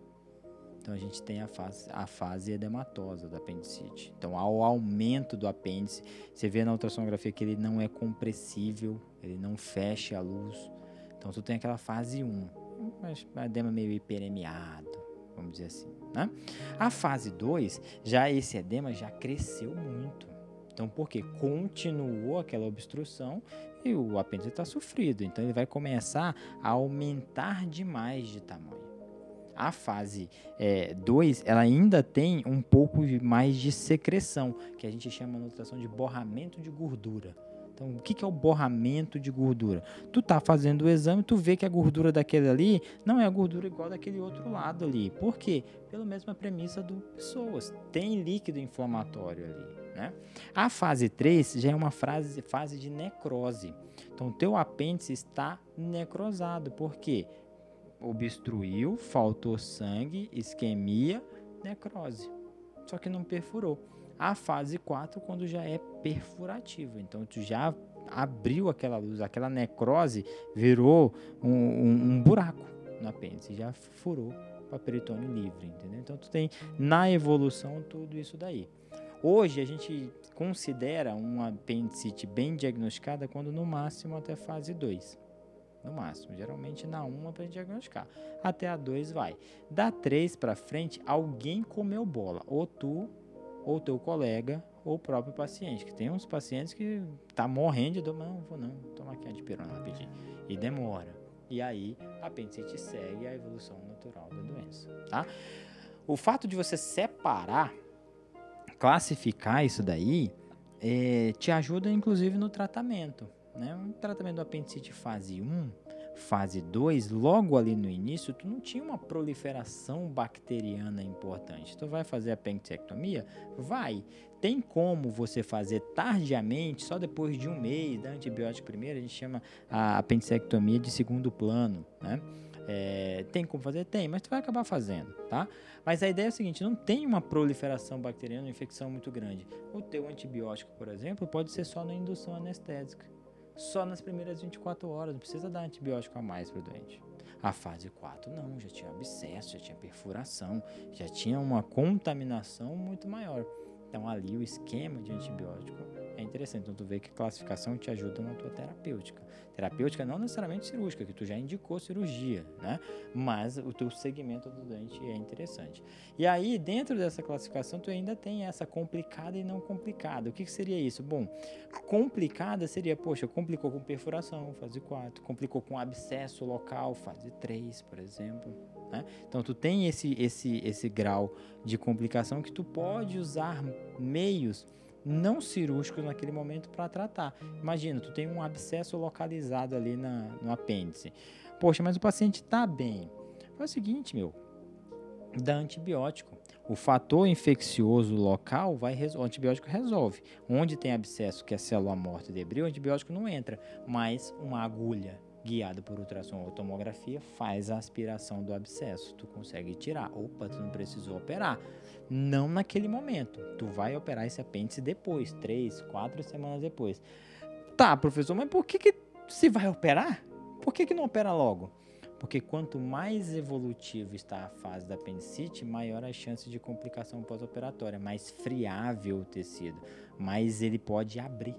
Então a gente tem a fase, a fase edematosa da apendicite. Então ao aumento do apêndice, você vê na ultrassonografia que ele não é compressível, ele não fecha a luz. Então tu tem aquela fase 1, um edema meio hiperemiado, vamos dizer assim. Né? A fase 2, já esse edema já cresceu muito. Então por quê? Continuou aquela obstrução e o apêndice está sofrido. Então ele vai começar a aumentar demais de tamanho. A fase 2, é, ela ainda tem um pouco mais de secreção, que a gente chama na nutrição de borramento de gordura. Então, o que, que é o borramento de gordura? Tu tá fazendo o exame, tu vê que a gordura daquele ali não é a gordura igual daquele outro lado ali. Por quê? Pela mesma premissa do pessoas. Tem líquido inflamatório ali. Né? A fase 3 já é uma fase, fase de necrose. Então, o teu apêndice está necrosado. Por quê? Obstruiu, faltou sangue, isquemia, necrose. Só que não perfurou. A fase 4 quando já é perfurativo. Então tu já abriu aquela luz, aquela necrose virou um, um, um buraco no apêndice, já furou para peritônio livre, entendeu? Então tu tem na evolução tudo isso daí. Hoje a gente considera uma apendicite bem diagnosticada quando no máximo até fase 2. No máximo, geralmente na 1 para diagnosticar. Até a 2 vai. Da 3 para frente, alguém comeu bola, ou tu, ou teu colega, ou o próprio paciente. Que tem uns pacientes que tá morrendo de dor, não, vou não, toma aqui antipirona rapidinho. E demora. E aí a apendicite segue a evolução natural da doença, tá? O fato de você separar classificar isso daí é, te ajuda inclusive no tratamento. Né? Um tratamento do apendicite fase 1, fase 2, logo ali no início, tu não tinha uma proliferação bacteriana importante. Tu vai fazer apendicectomia? Vai. Tem como você fazer tardiamente, só depois de um mês da antibiótico primeiro, a gente chama a apendicectomia de segundo plano, né? É, tem como fazer? Tem, mas tu vai acabar fazendo, tá? Mas a ideia é a seguinte, não tem uma proliferação bacteriana, uma infecção muito grande. O teu antibiótico, por exemplo, pode ser só na indução anestésica. Só nas primeiras 24 horas, não precisa dar antibiótico a mais para o doente. A fase 4 não, já tinha abscesso, já tinha perfuração, já tinha uma contaminação muito maior. Então ali o esquema de antibiótico é interessante. Então tu vê que classificação te ajuda na tua terapêutica. Terapêutica não necessariamente cirúrgica, que tu já indicou cirurgia, né? Mas o teu segmento do doente é interessante. E aí, dentro dessa classificação, tu ainda tem essa complicada e não complicada. O que, que seria isso? Bom, complicada seria, poxa, complicou com perfuração, fase 4, complicou com abscesso local, fase 3, por exemplo. Né? Então tu tem esse, esse, esse grau de complicação que tu pode usar meios não cirúrgicos naquele momento para tratar. Imagina, tu tem um abscesso localizado ali na, no apêndice. Poxa, mas o paciente está bem. Faz o seguinte, meu, dá antibiótico. O fator infeccioso local vai o antibiótico resolve. Onde tem abscesso, que é célula morta de debris, o antibiótico não entra, mas uma agulha guiada por ultrassom ou tomografia faz a aspiração do abscesso. Tu consegue tirar. Opa, tu não precisou operar. Não naquele momento. Tu vai operar esse apêndice depois, três, quatro semanas depois. Tá, professor, mas por que, que se vai operar? Por que, que não opera logo? Porque quanto mais evolutivo está a fase da apendicite, maior a chance de complicação pós-operatória, mais friável o tecido, mais ele pode abrir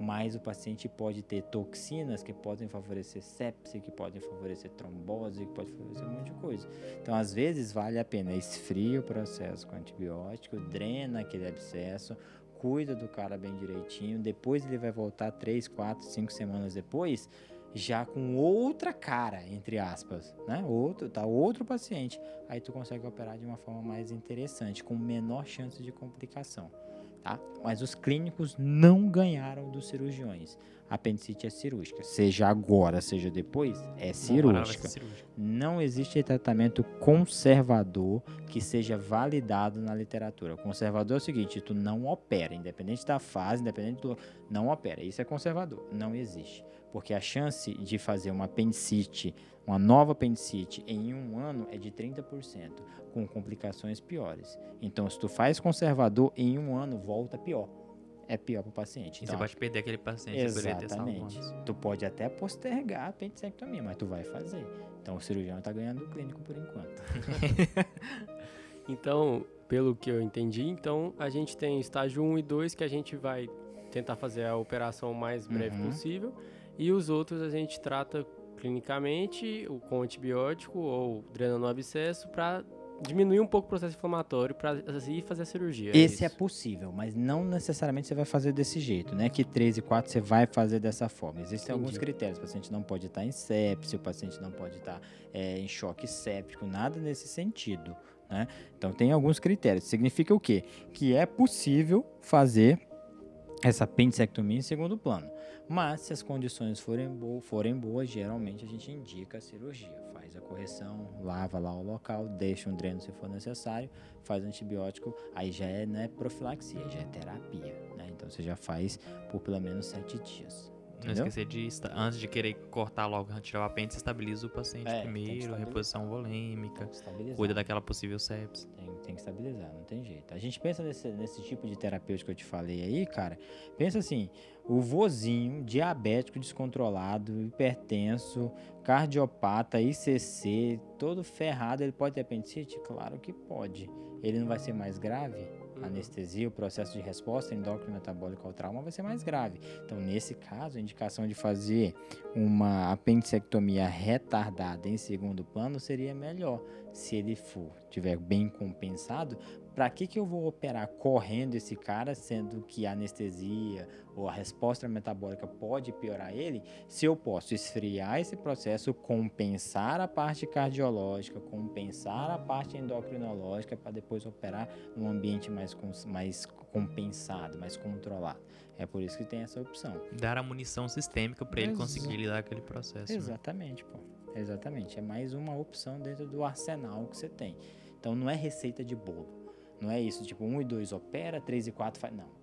mais o paciente pode ter toxinas que podem favorecer sepse, que podem favorecer trombose, que pode favorecer um monte de coisa. Então, às vezes, vale a pena esfria o processo com antibiótico, drena aquele abscesso, cuida do cara bem direitinho, depois ele vai voltar 3, 4, 5 semanas depois, já com outra cara, entre aspas, né? Outro, tá outro paciente. Aí tu consegue operar de uma forma mais interessante, com menor chance de complicação tá? Mas os clínicos não ganharam dos cirurgiões. A apendicite é cirúrgica, seja agora, seja depois, é cirúrgica. Não existe tratamento conservador que seja validado na literatura. Conservador é o seguinte, tu não opera, independente da fase, independente do não opera. Isso é conservador, não existe, porque a chance de fazer uma apendicite uma nova apendicite em um ano é de 30%, com complicações piores. Então, se tu faz conservador, em um ano volta pior. É pior para o paciente. Então, você pode perder aquele paciente. Exatamente. Tu pode até postergar a apendicectomia, mas tu vai fazer. Então, o cirurgião está ganhando o clínico por enquanto. então, pelo que eu entendi, então a gente tem estágio 1 e 2 que a gente vai tentar fazer a operação o mais breve uhum. possível. E os outros a gente trata clinicamente com antibiótico ou drenando o abscesso para diminuir um pouco o processo inflamatório para ir fazer a cirurgia. É Esse é, é, possível, mas não necessariamente você vai fazer desse jeito, né? Que 3 e 4 você vai fazer dessa forma. Existem Entendi. alguns critérios. O paciente não pode estar em sepse, o paciente não pode estar é, em choque séptico, nada nesse sentido. Né? Então tem alguns critérios. Significa o quê? Que é possível fazer essa apendicectomia em segundo plano. Mas se as condições forem, bo forem boas, geralmente a gente indica a cirurgia. Faz a correção, lava lá o local, deixa um dreno se for necessário, faz antibiótico, aí já é, não é profilaxia, já é terapia. Né? Então você já faz por pelo menos sete dias. Não esquecer de, antes de querer cortar logo, tirar o apêndice, estabiliza o paciente é, primeiro, reposição volêmica, cuida daquela possível sepsis. Tem, que estabilizar, não tem jeito. A gente pensa nesse, nesse tipo de terapêutico que eu te falei aí, cara, pensa assim, o vozinho diabético descontrolado, hipertenso, cardiopata, ICC, todo ferrado, ele pode ter apendicite? Claro que pode. Ele não vai ser mais grave? Anestesia, o processo de resposta endócrino metabólico ao trauma vai ser mais grave. Então, nesse caso, a indicação de fazer uma apendicectomia retardada em segundo plano seria melhor, se ele for tiver bem compensado, para que, que eu vou operar correndo esse cara, sendo que a anestesia ou a resposta metabólica pode piorar ele, se eu posso esfriar esse processo, compensar a parte cardiológica, compensar a parte endocrinológica, para depois operar num ambiente mais, mais compensado, mais controlado. É por isso que tem essa opção. Dar a munição sistêmica para ele conseguir lidar com aquele processo. Né? Exatamente, né? pô. Exatamente. É mais uma opção dentro do arsenal que você tem. Então não é receita de bolo. Não é isso, tipo, 1 e 2 opera, 3 e 4 faz. Não.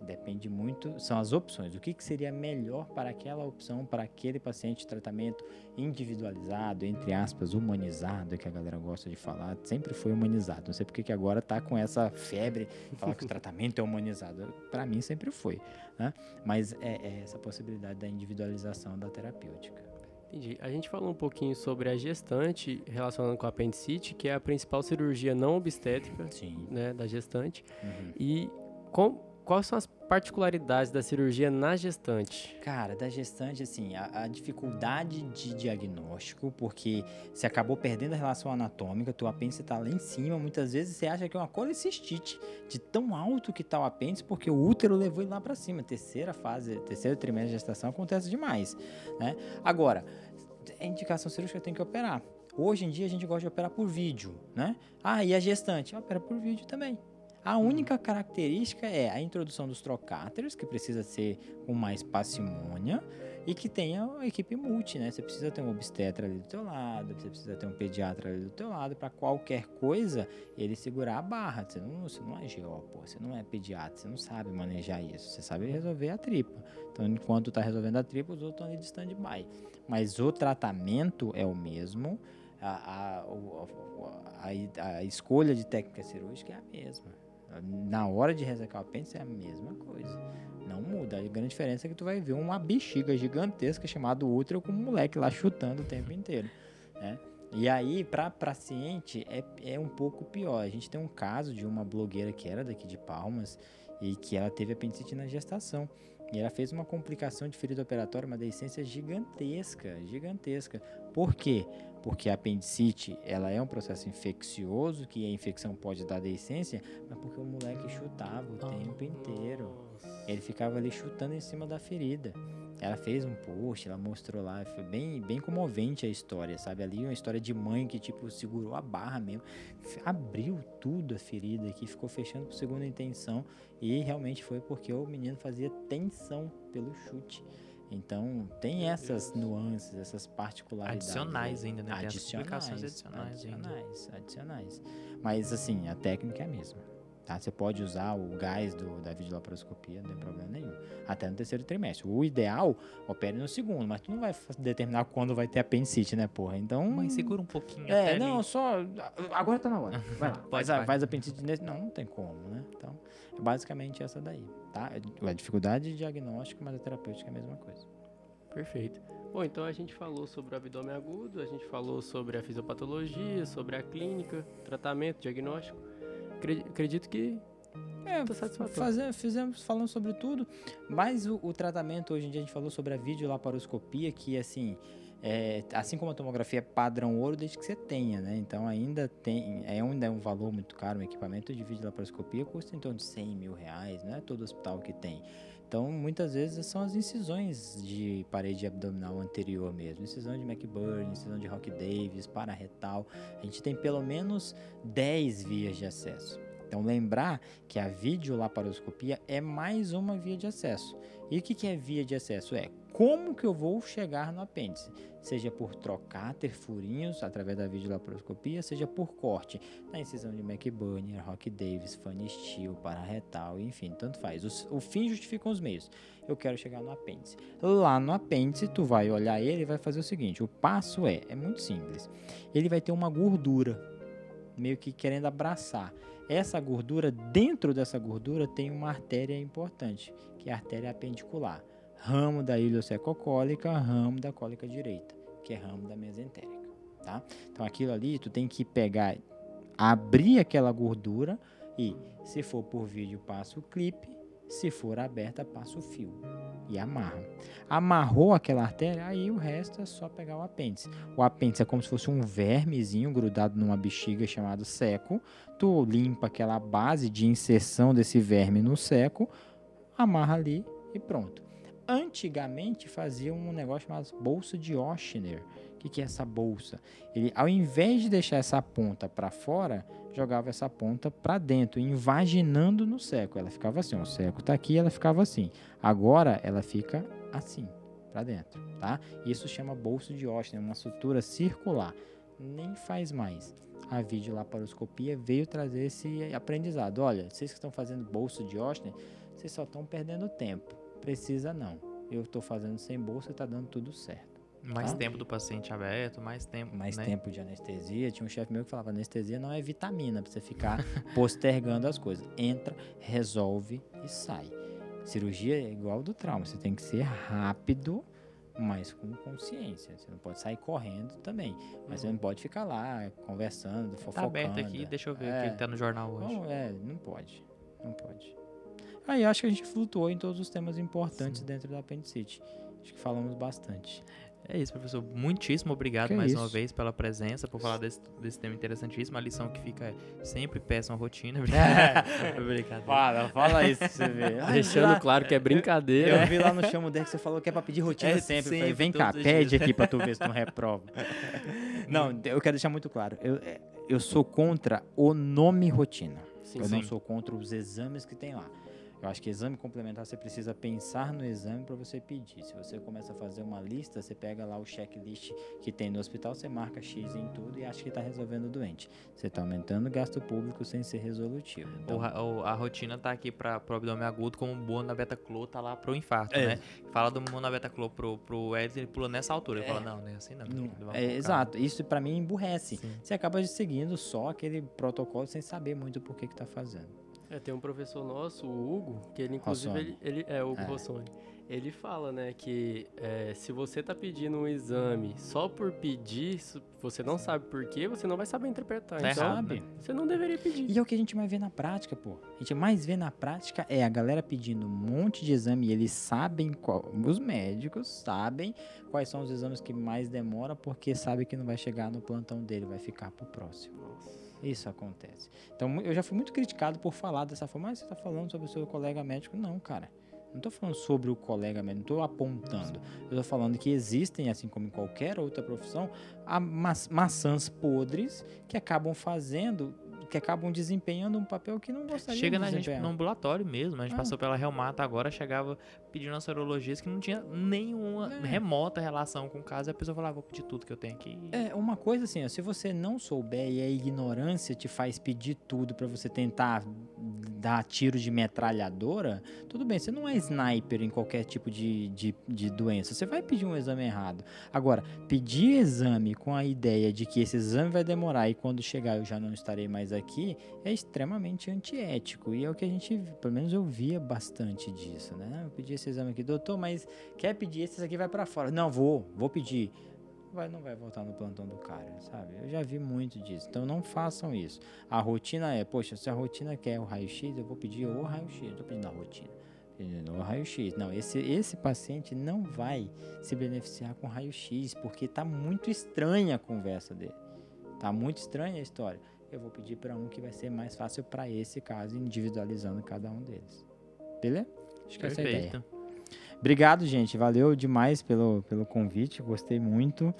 Depende muito, são as opções. O que, que seria melhor para aquela opção, para aquele paciente, tratamento individualizado, entre aspas, humanizado, que a galera gosta de falar, sempre foi humanizado. Não sei porque que agora tá com essa febre, falar que o tratamento é humanizado. Para mim sempre foi, né? Mas é, é essa possibilidade da individualização da terapêutica. Entendi. A gente falou um pouquinho sobre a gestante relacionando com a apendicite, que é a principal cirurgia não obstétrica né, da gestante. Uhum. E com, quais são as particularidades da cirurgia na gestante? Cara, da gestante, assim, a, a, dificuldade de diagnóstico, porque você acabou perdendo a relação anatômica, teu apêndice está lá em cima, muitas vezes você acha que é uma colecistite, de tão alto que está o apêndice, porque o útero levou ele lá para cima. Terceira fase, terceiro trimestre de gestação acontece demais, né? Agora, a indicação cirúrgica tem que operar. Hoje em dia a gente gosta de operar por vídeo, né? Ah, e a gestante? Opera por vídeo também. A única característica é a introdução dos trocáteres, que precisa ser com mais parcimônia e que tenha uma equipe multi, né? Você precisa ter um obstetra ali do teu lado, você precisa ter um pediatra ali do teu lado, para qualquer coisa ele segurar a barra. Você não, você não é GO, pô, você não é pediatra, você não sabe manejar isso, você sabe resolver a tripa. Então, enquanto tá resolvendo a tripa, os outros estão ali de stand-by. Mas o tratamento é o mesmo, a, a, a, a escolha de técnica cirúrgica é a mesma. Na hora de resecar o apêndice é a mesma coisa. Não muda. A grande diferença é que tu vai ver uma bexiga gigantesca chamada útero com um moleque lá chutando o tempo inteiro. Né? E aí, para paciente, é, é um pouco pior. A gente tem um caso de uma blogueira que era daqui de Palmas e que ela teve apendicite na gestação. E ela fez uma complicação de ferida operatória, uma deiscência gigantesca, gigantesca. Por quê? Porque a apendicite, ela é um processo infeccioso, que a infecção pode dar deiscência, mas porque o moleque chutava o oh, tempo inteiro. Ele ficava ali chutando em cima da ferida. Ela fez um post, ela mostrou lá, foi bem, bem comovente a história, sabe? Ali uma história de mãe que, tipo, segurou a barra mesmo, abriu tudo a ferida aqui, ficou fechando por segunda intenção e realmente foi porque o menino fazia tensão pelo chute. Então, tem essas nuances, essas particularidades. Adicionais ainda, né? Adicionais, adicionais, adicionais, adicionais. Mas, assim, a técnica é a mesma. Tá? Você pode usar o gás do, da videolaparoscopia, não tem problema nenhum. Até no terceiro trimestre. O ideal, opere no segundo, mas tu não vai determinar quando vai ter apendicite, né, porra? Então. Mas segura um pouquinho. É, não, ali. só. Agora tá na hora. Vai lá. faz, faz apendicite nesse. Não, não tem como, né? Então, é basicamente essa daí, tá? A dificuldade de diagnóstico, mas a terapêutica é a mesma coisa. Perfeito. Bom, então a gente falou sobre o abdômen agudo, a gente falou sobre a fisiopatologia, sobre a clínica, tratamento, diagnóstico. Acredito que é, fazer, fizemos falando sobre tudo, mas o, o, tratamento hoje em dia a gente falou sobre a videolaparoscopia, que assim, é, assim como a tomografia é padrão ouro, desde que você tenha, né? Então ainda tem, é ainda é um valor muito caro, um equipamento de videolaparoscopia custa em torno de 100 mil reais, não é todo hospital que tem. Então, muitas vezes são as incisões de parede abdominal anterior mesmo. Incisão de McBurn, incisão de Rock Davis, pararetal. A gente tem pelo menos 10 vias de acesso. Então, lembrar que a videolaparoscopia é mais uma via de acesso. E o que, é via de acesso? É como que eu vou chegar no apêndice? Seja por trocar, ter furinhos através da videolaparoscopia, seja por corte, na incisão de McBurney, Rock Davis, Fanny Steele, pararetal, enfim, tanto faz. O, o fim justifica os meios. Eu quero chegar no apêndice. Lá no apêndice, tu vai olhar ele e vai fazer o seguinte: o passo é, é muito simples. Ele vai ter uma gordura, meio que querendo abraçar. Essa gordura, dentro dessa gordura, tem uma artéria importante, que é a artéria apendicular ramo da iliocecocólica, ramo da cólica direita, que é ramo da mesentérica, tá? Então aquilo ali tu tem que pegar, abrir aquela gordura e, se for por vídeo, passa o clipe, se for aberta, passa o fio e amarra. Amarrou aquela artéria, aí o resto é só pegar o apêndice. O apêndice é como se fosse um vermezinho grudado numa bexiga chamado seco. Tu limpa aquela base de inserção desse verme no seco, amarra ali e pronto. Antigamente fazia um negócio chamado bolsa de Oshner. O que, que é essa bolsa? Ele, ao invés de deixar essa ponta para fora, jogava essa ponta para dentro, invaginando no seco. Ela ficava assim, o seco está aqui, ela ficava assim. Agora ela fica assim, para dentro, tá? Isso chama bolsa de Oshner, uma sutura circular. Nem faz mais. A videolaparoscopia veio trazer esse aprendizado. Olha, vocês que estão fazendo bolsa de Oshner, vocês só estão perdendo tempo Precisa não. Eu estou fazendo sem bolsa e está dando tudo certo. Mais tá? tempo do paciente aberto, mais tempo. Mais né? tempo de anestesia. Tinha um chefe meu que falava: anestesia não é vitamina para você ficar postergando as coisas. Entra, resolve e sai. Cirurgia é igual do trauma. Você tem que ser rápido, mas com consciência. Você não pode sair correndo também. Mas uhum. você não pode ficar lá conversando, fofocando. Tá aberto aqui, deixa eu ver é, o que está no jornal hoje. Não, é, não pode. Não pode. Aí acho que a gente flutuou em todos os temas importantes Sim. dentro da apendicite. Acho que falamos bastante. É isso, professor. Muitíssimo obrigado que mais uma vez pela presença, por falar desse, desse tema interessantíssimo. A lição que fica é sempre peça uma rotina. É. brincadeira. Fala, fala isso pra você ver. Deixando claro que é brincadeira. Eu, eu vi lá no chamo dele que você falou que é pra pedir rotina é sempre. sempre. Falei, vem cá, pede aqui pra tu ver se tu não reprova. não, eu quero deixar muito claro. Eu, é, eu sou contra o nome rotina. Sim, eu sim. não sou contra os exames que tem lá. Eu acho que exame complementar você precisa pensar no exame para você pedir. Se você começa a fazer uma lista, você pega lá o checklist que tem no hospital, você marca X em tudo e acha que está resolvendo o doente. Você está aumentando o gasto público sem ser resolutivo. Então... a, a, rotina está aqui para o abdômen agudo, como o boa na beta-clô tá lá para o infarto, é. né? Fala do na beta-clô pro, pro Edson, ele pula nessa altura. Ele é. fala, não, não é assim não. não é, exato. Isso para mim emburrece. Sim. Você acaba seguindo só aquele protocolo sem saber muito por que está fazendo. É, tem um professor nosso, o Hugo, que ele inclusive ele, ele, é o Hugo é. Rossoni. Ele fala, né, que é, se você tá pedindo um exame só por pedir, você não sabe por quê, você não vai saber interpretar. Tá então, sabe. você não deveria pedir. E é o que a gente mais vê na prática, pô. A gente mais vê na prática é a galera pedindo um monte de exame e eles sabem qual, os médicos sabem quais são os exames que mais demora porque sabe que não vai chegar no plantão dele, vai ficar pro próximo. Nossa. Isso acontece. Então, eu já fui muito criticado por falar dessa forma. Mas você está falando sobre o seu colega médico? Não, cara. Não estou falando sobre o colega médico, não estou apontando. Eu estou falando que existem, assim como em qualquer outra profissão, ma maçãs podres que acabam fazendo que acabam desempenhando um papel que não gostaria Chega de na gente no ambulatório mesmo. A gente ah. passou pela Reumata agora, chegava pedindo as sorologias que não tinha nenhuma é. remota relação com o caso. E a pessoa falava, ah, vou pedir tudo que eu tenho aqui. É, uma coisa assim, ó, se você não souber e a ignorância te faz pedir tudo para você tentar dar tiro de metralhadora, tudo bem, você não é sniper em qualquer tipo de, de, de doença. Você vai pedir um exame errado. Agora, pedir exame com a ideia de que esse exame vai demorar e quando chegar eu já não estarei mais aqui é extremamente antiético. E é o que a gente, pelo menos eu via bastante disso, né? Eu pedi esse exame aqui, doutor, mas quer pedir esse aqui vai para fora? Não, vou, vou pedir. Vai, não vai voltar no plantão do cara, sabe? Eu já vi muito disso. Então não façam isso. A rotina é, poxa, se a rotina quer o raio-x, eu vou pedir o raio-x, eu tô pedindo a rotina. Pedindo o raio-x. Não, esse, esse paciente não vai se beneficiar com raio-x, porque tá muito estranha a conversa dele. Tá muito estranha a história eu vou pedir para um que vai ser mais fácil para esse caso, individualizando cada um deles. Beleza? Acho que Perfeito. essa é a ideia. Obrigado, gente. Valeu demais pelo, pelo convite. Gostei muito.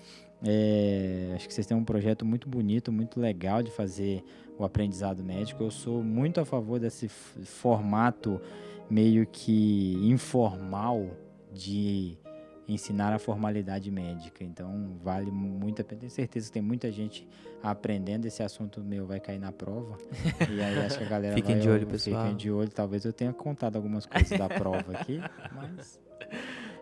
É, acho que vocês têm um projeto muito bonito, muito legal de fazer o aprendizado médico. Eu sou muito a favor desse formato meio que informal de ensinar a formalidade médica. Então, vale muito a pena. Tenho certeza que tem muita gente aprendendo. Esse assunto meu vai cair na prova. E aí acho que a galera fiquem vai... de olho, pessoal. Fiquem de olho. Talvez eu tenha contado algumas coisas da prova aqui, mas...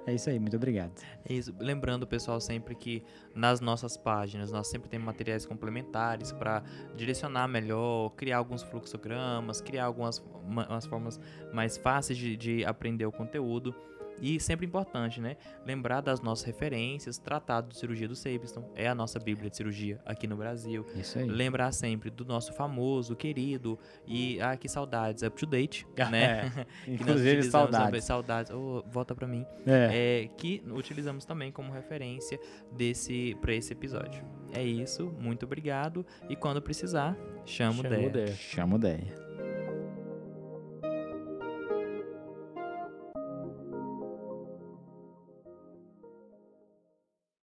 É isso aí, muito obrigado. É isso. Lembrando, pessoal, sempre que nas nossas páginas nós sempre temos materiais complementares para direcionar melhor, criar alguns fluxogramas, criar algumas umas formas mais fáceis de, de aprender o conteúdo. E sempre importante, né? Lembrar das nossas referências, Tratado de Cirurgia do Sabiston, é a nossa Bíblia de Cirurgia aqui no Brasil. Isso aí. Lembrar sempre do nosso famoso, querido e ah, que saudades, up to date, né? É. Inclusive saudades. Saudades, oh, volta para mim. É. é. que utilizamos também como referência desse para esse episódio. É isso, muito obrigado e quando precisar, chamo, Deia. Deia. Chamo Deia.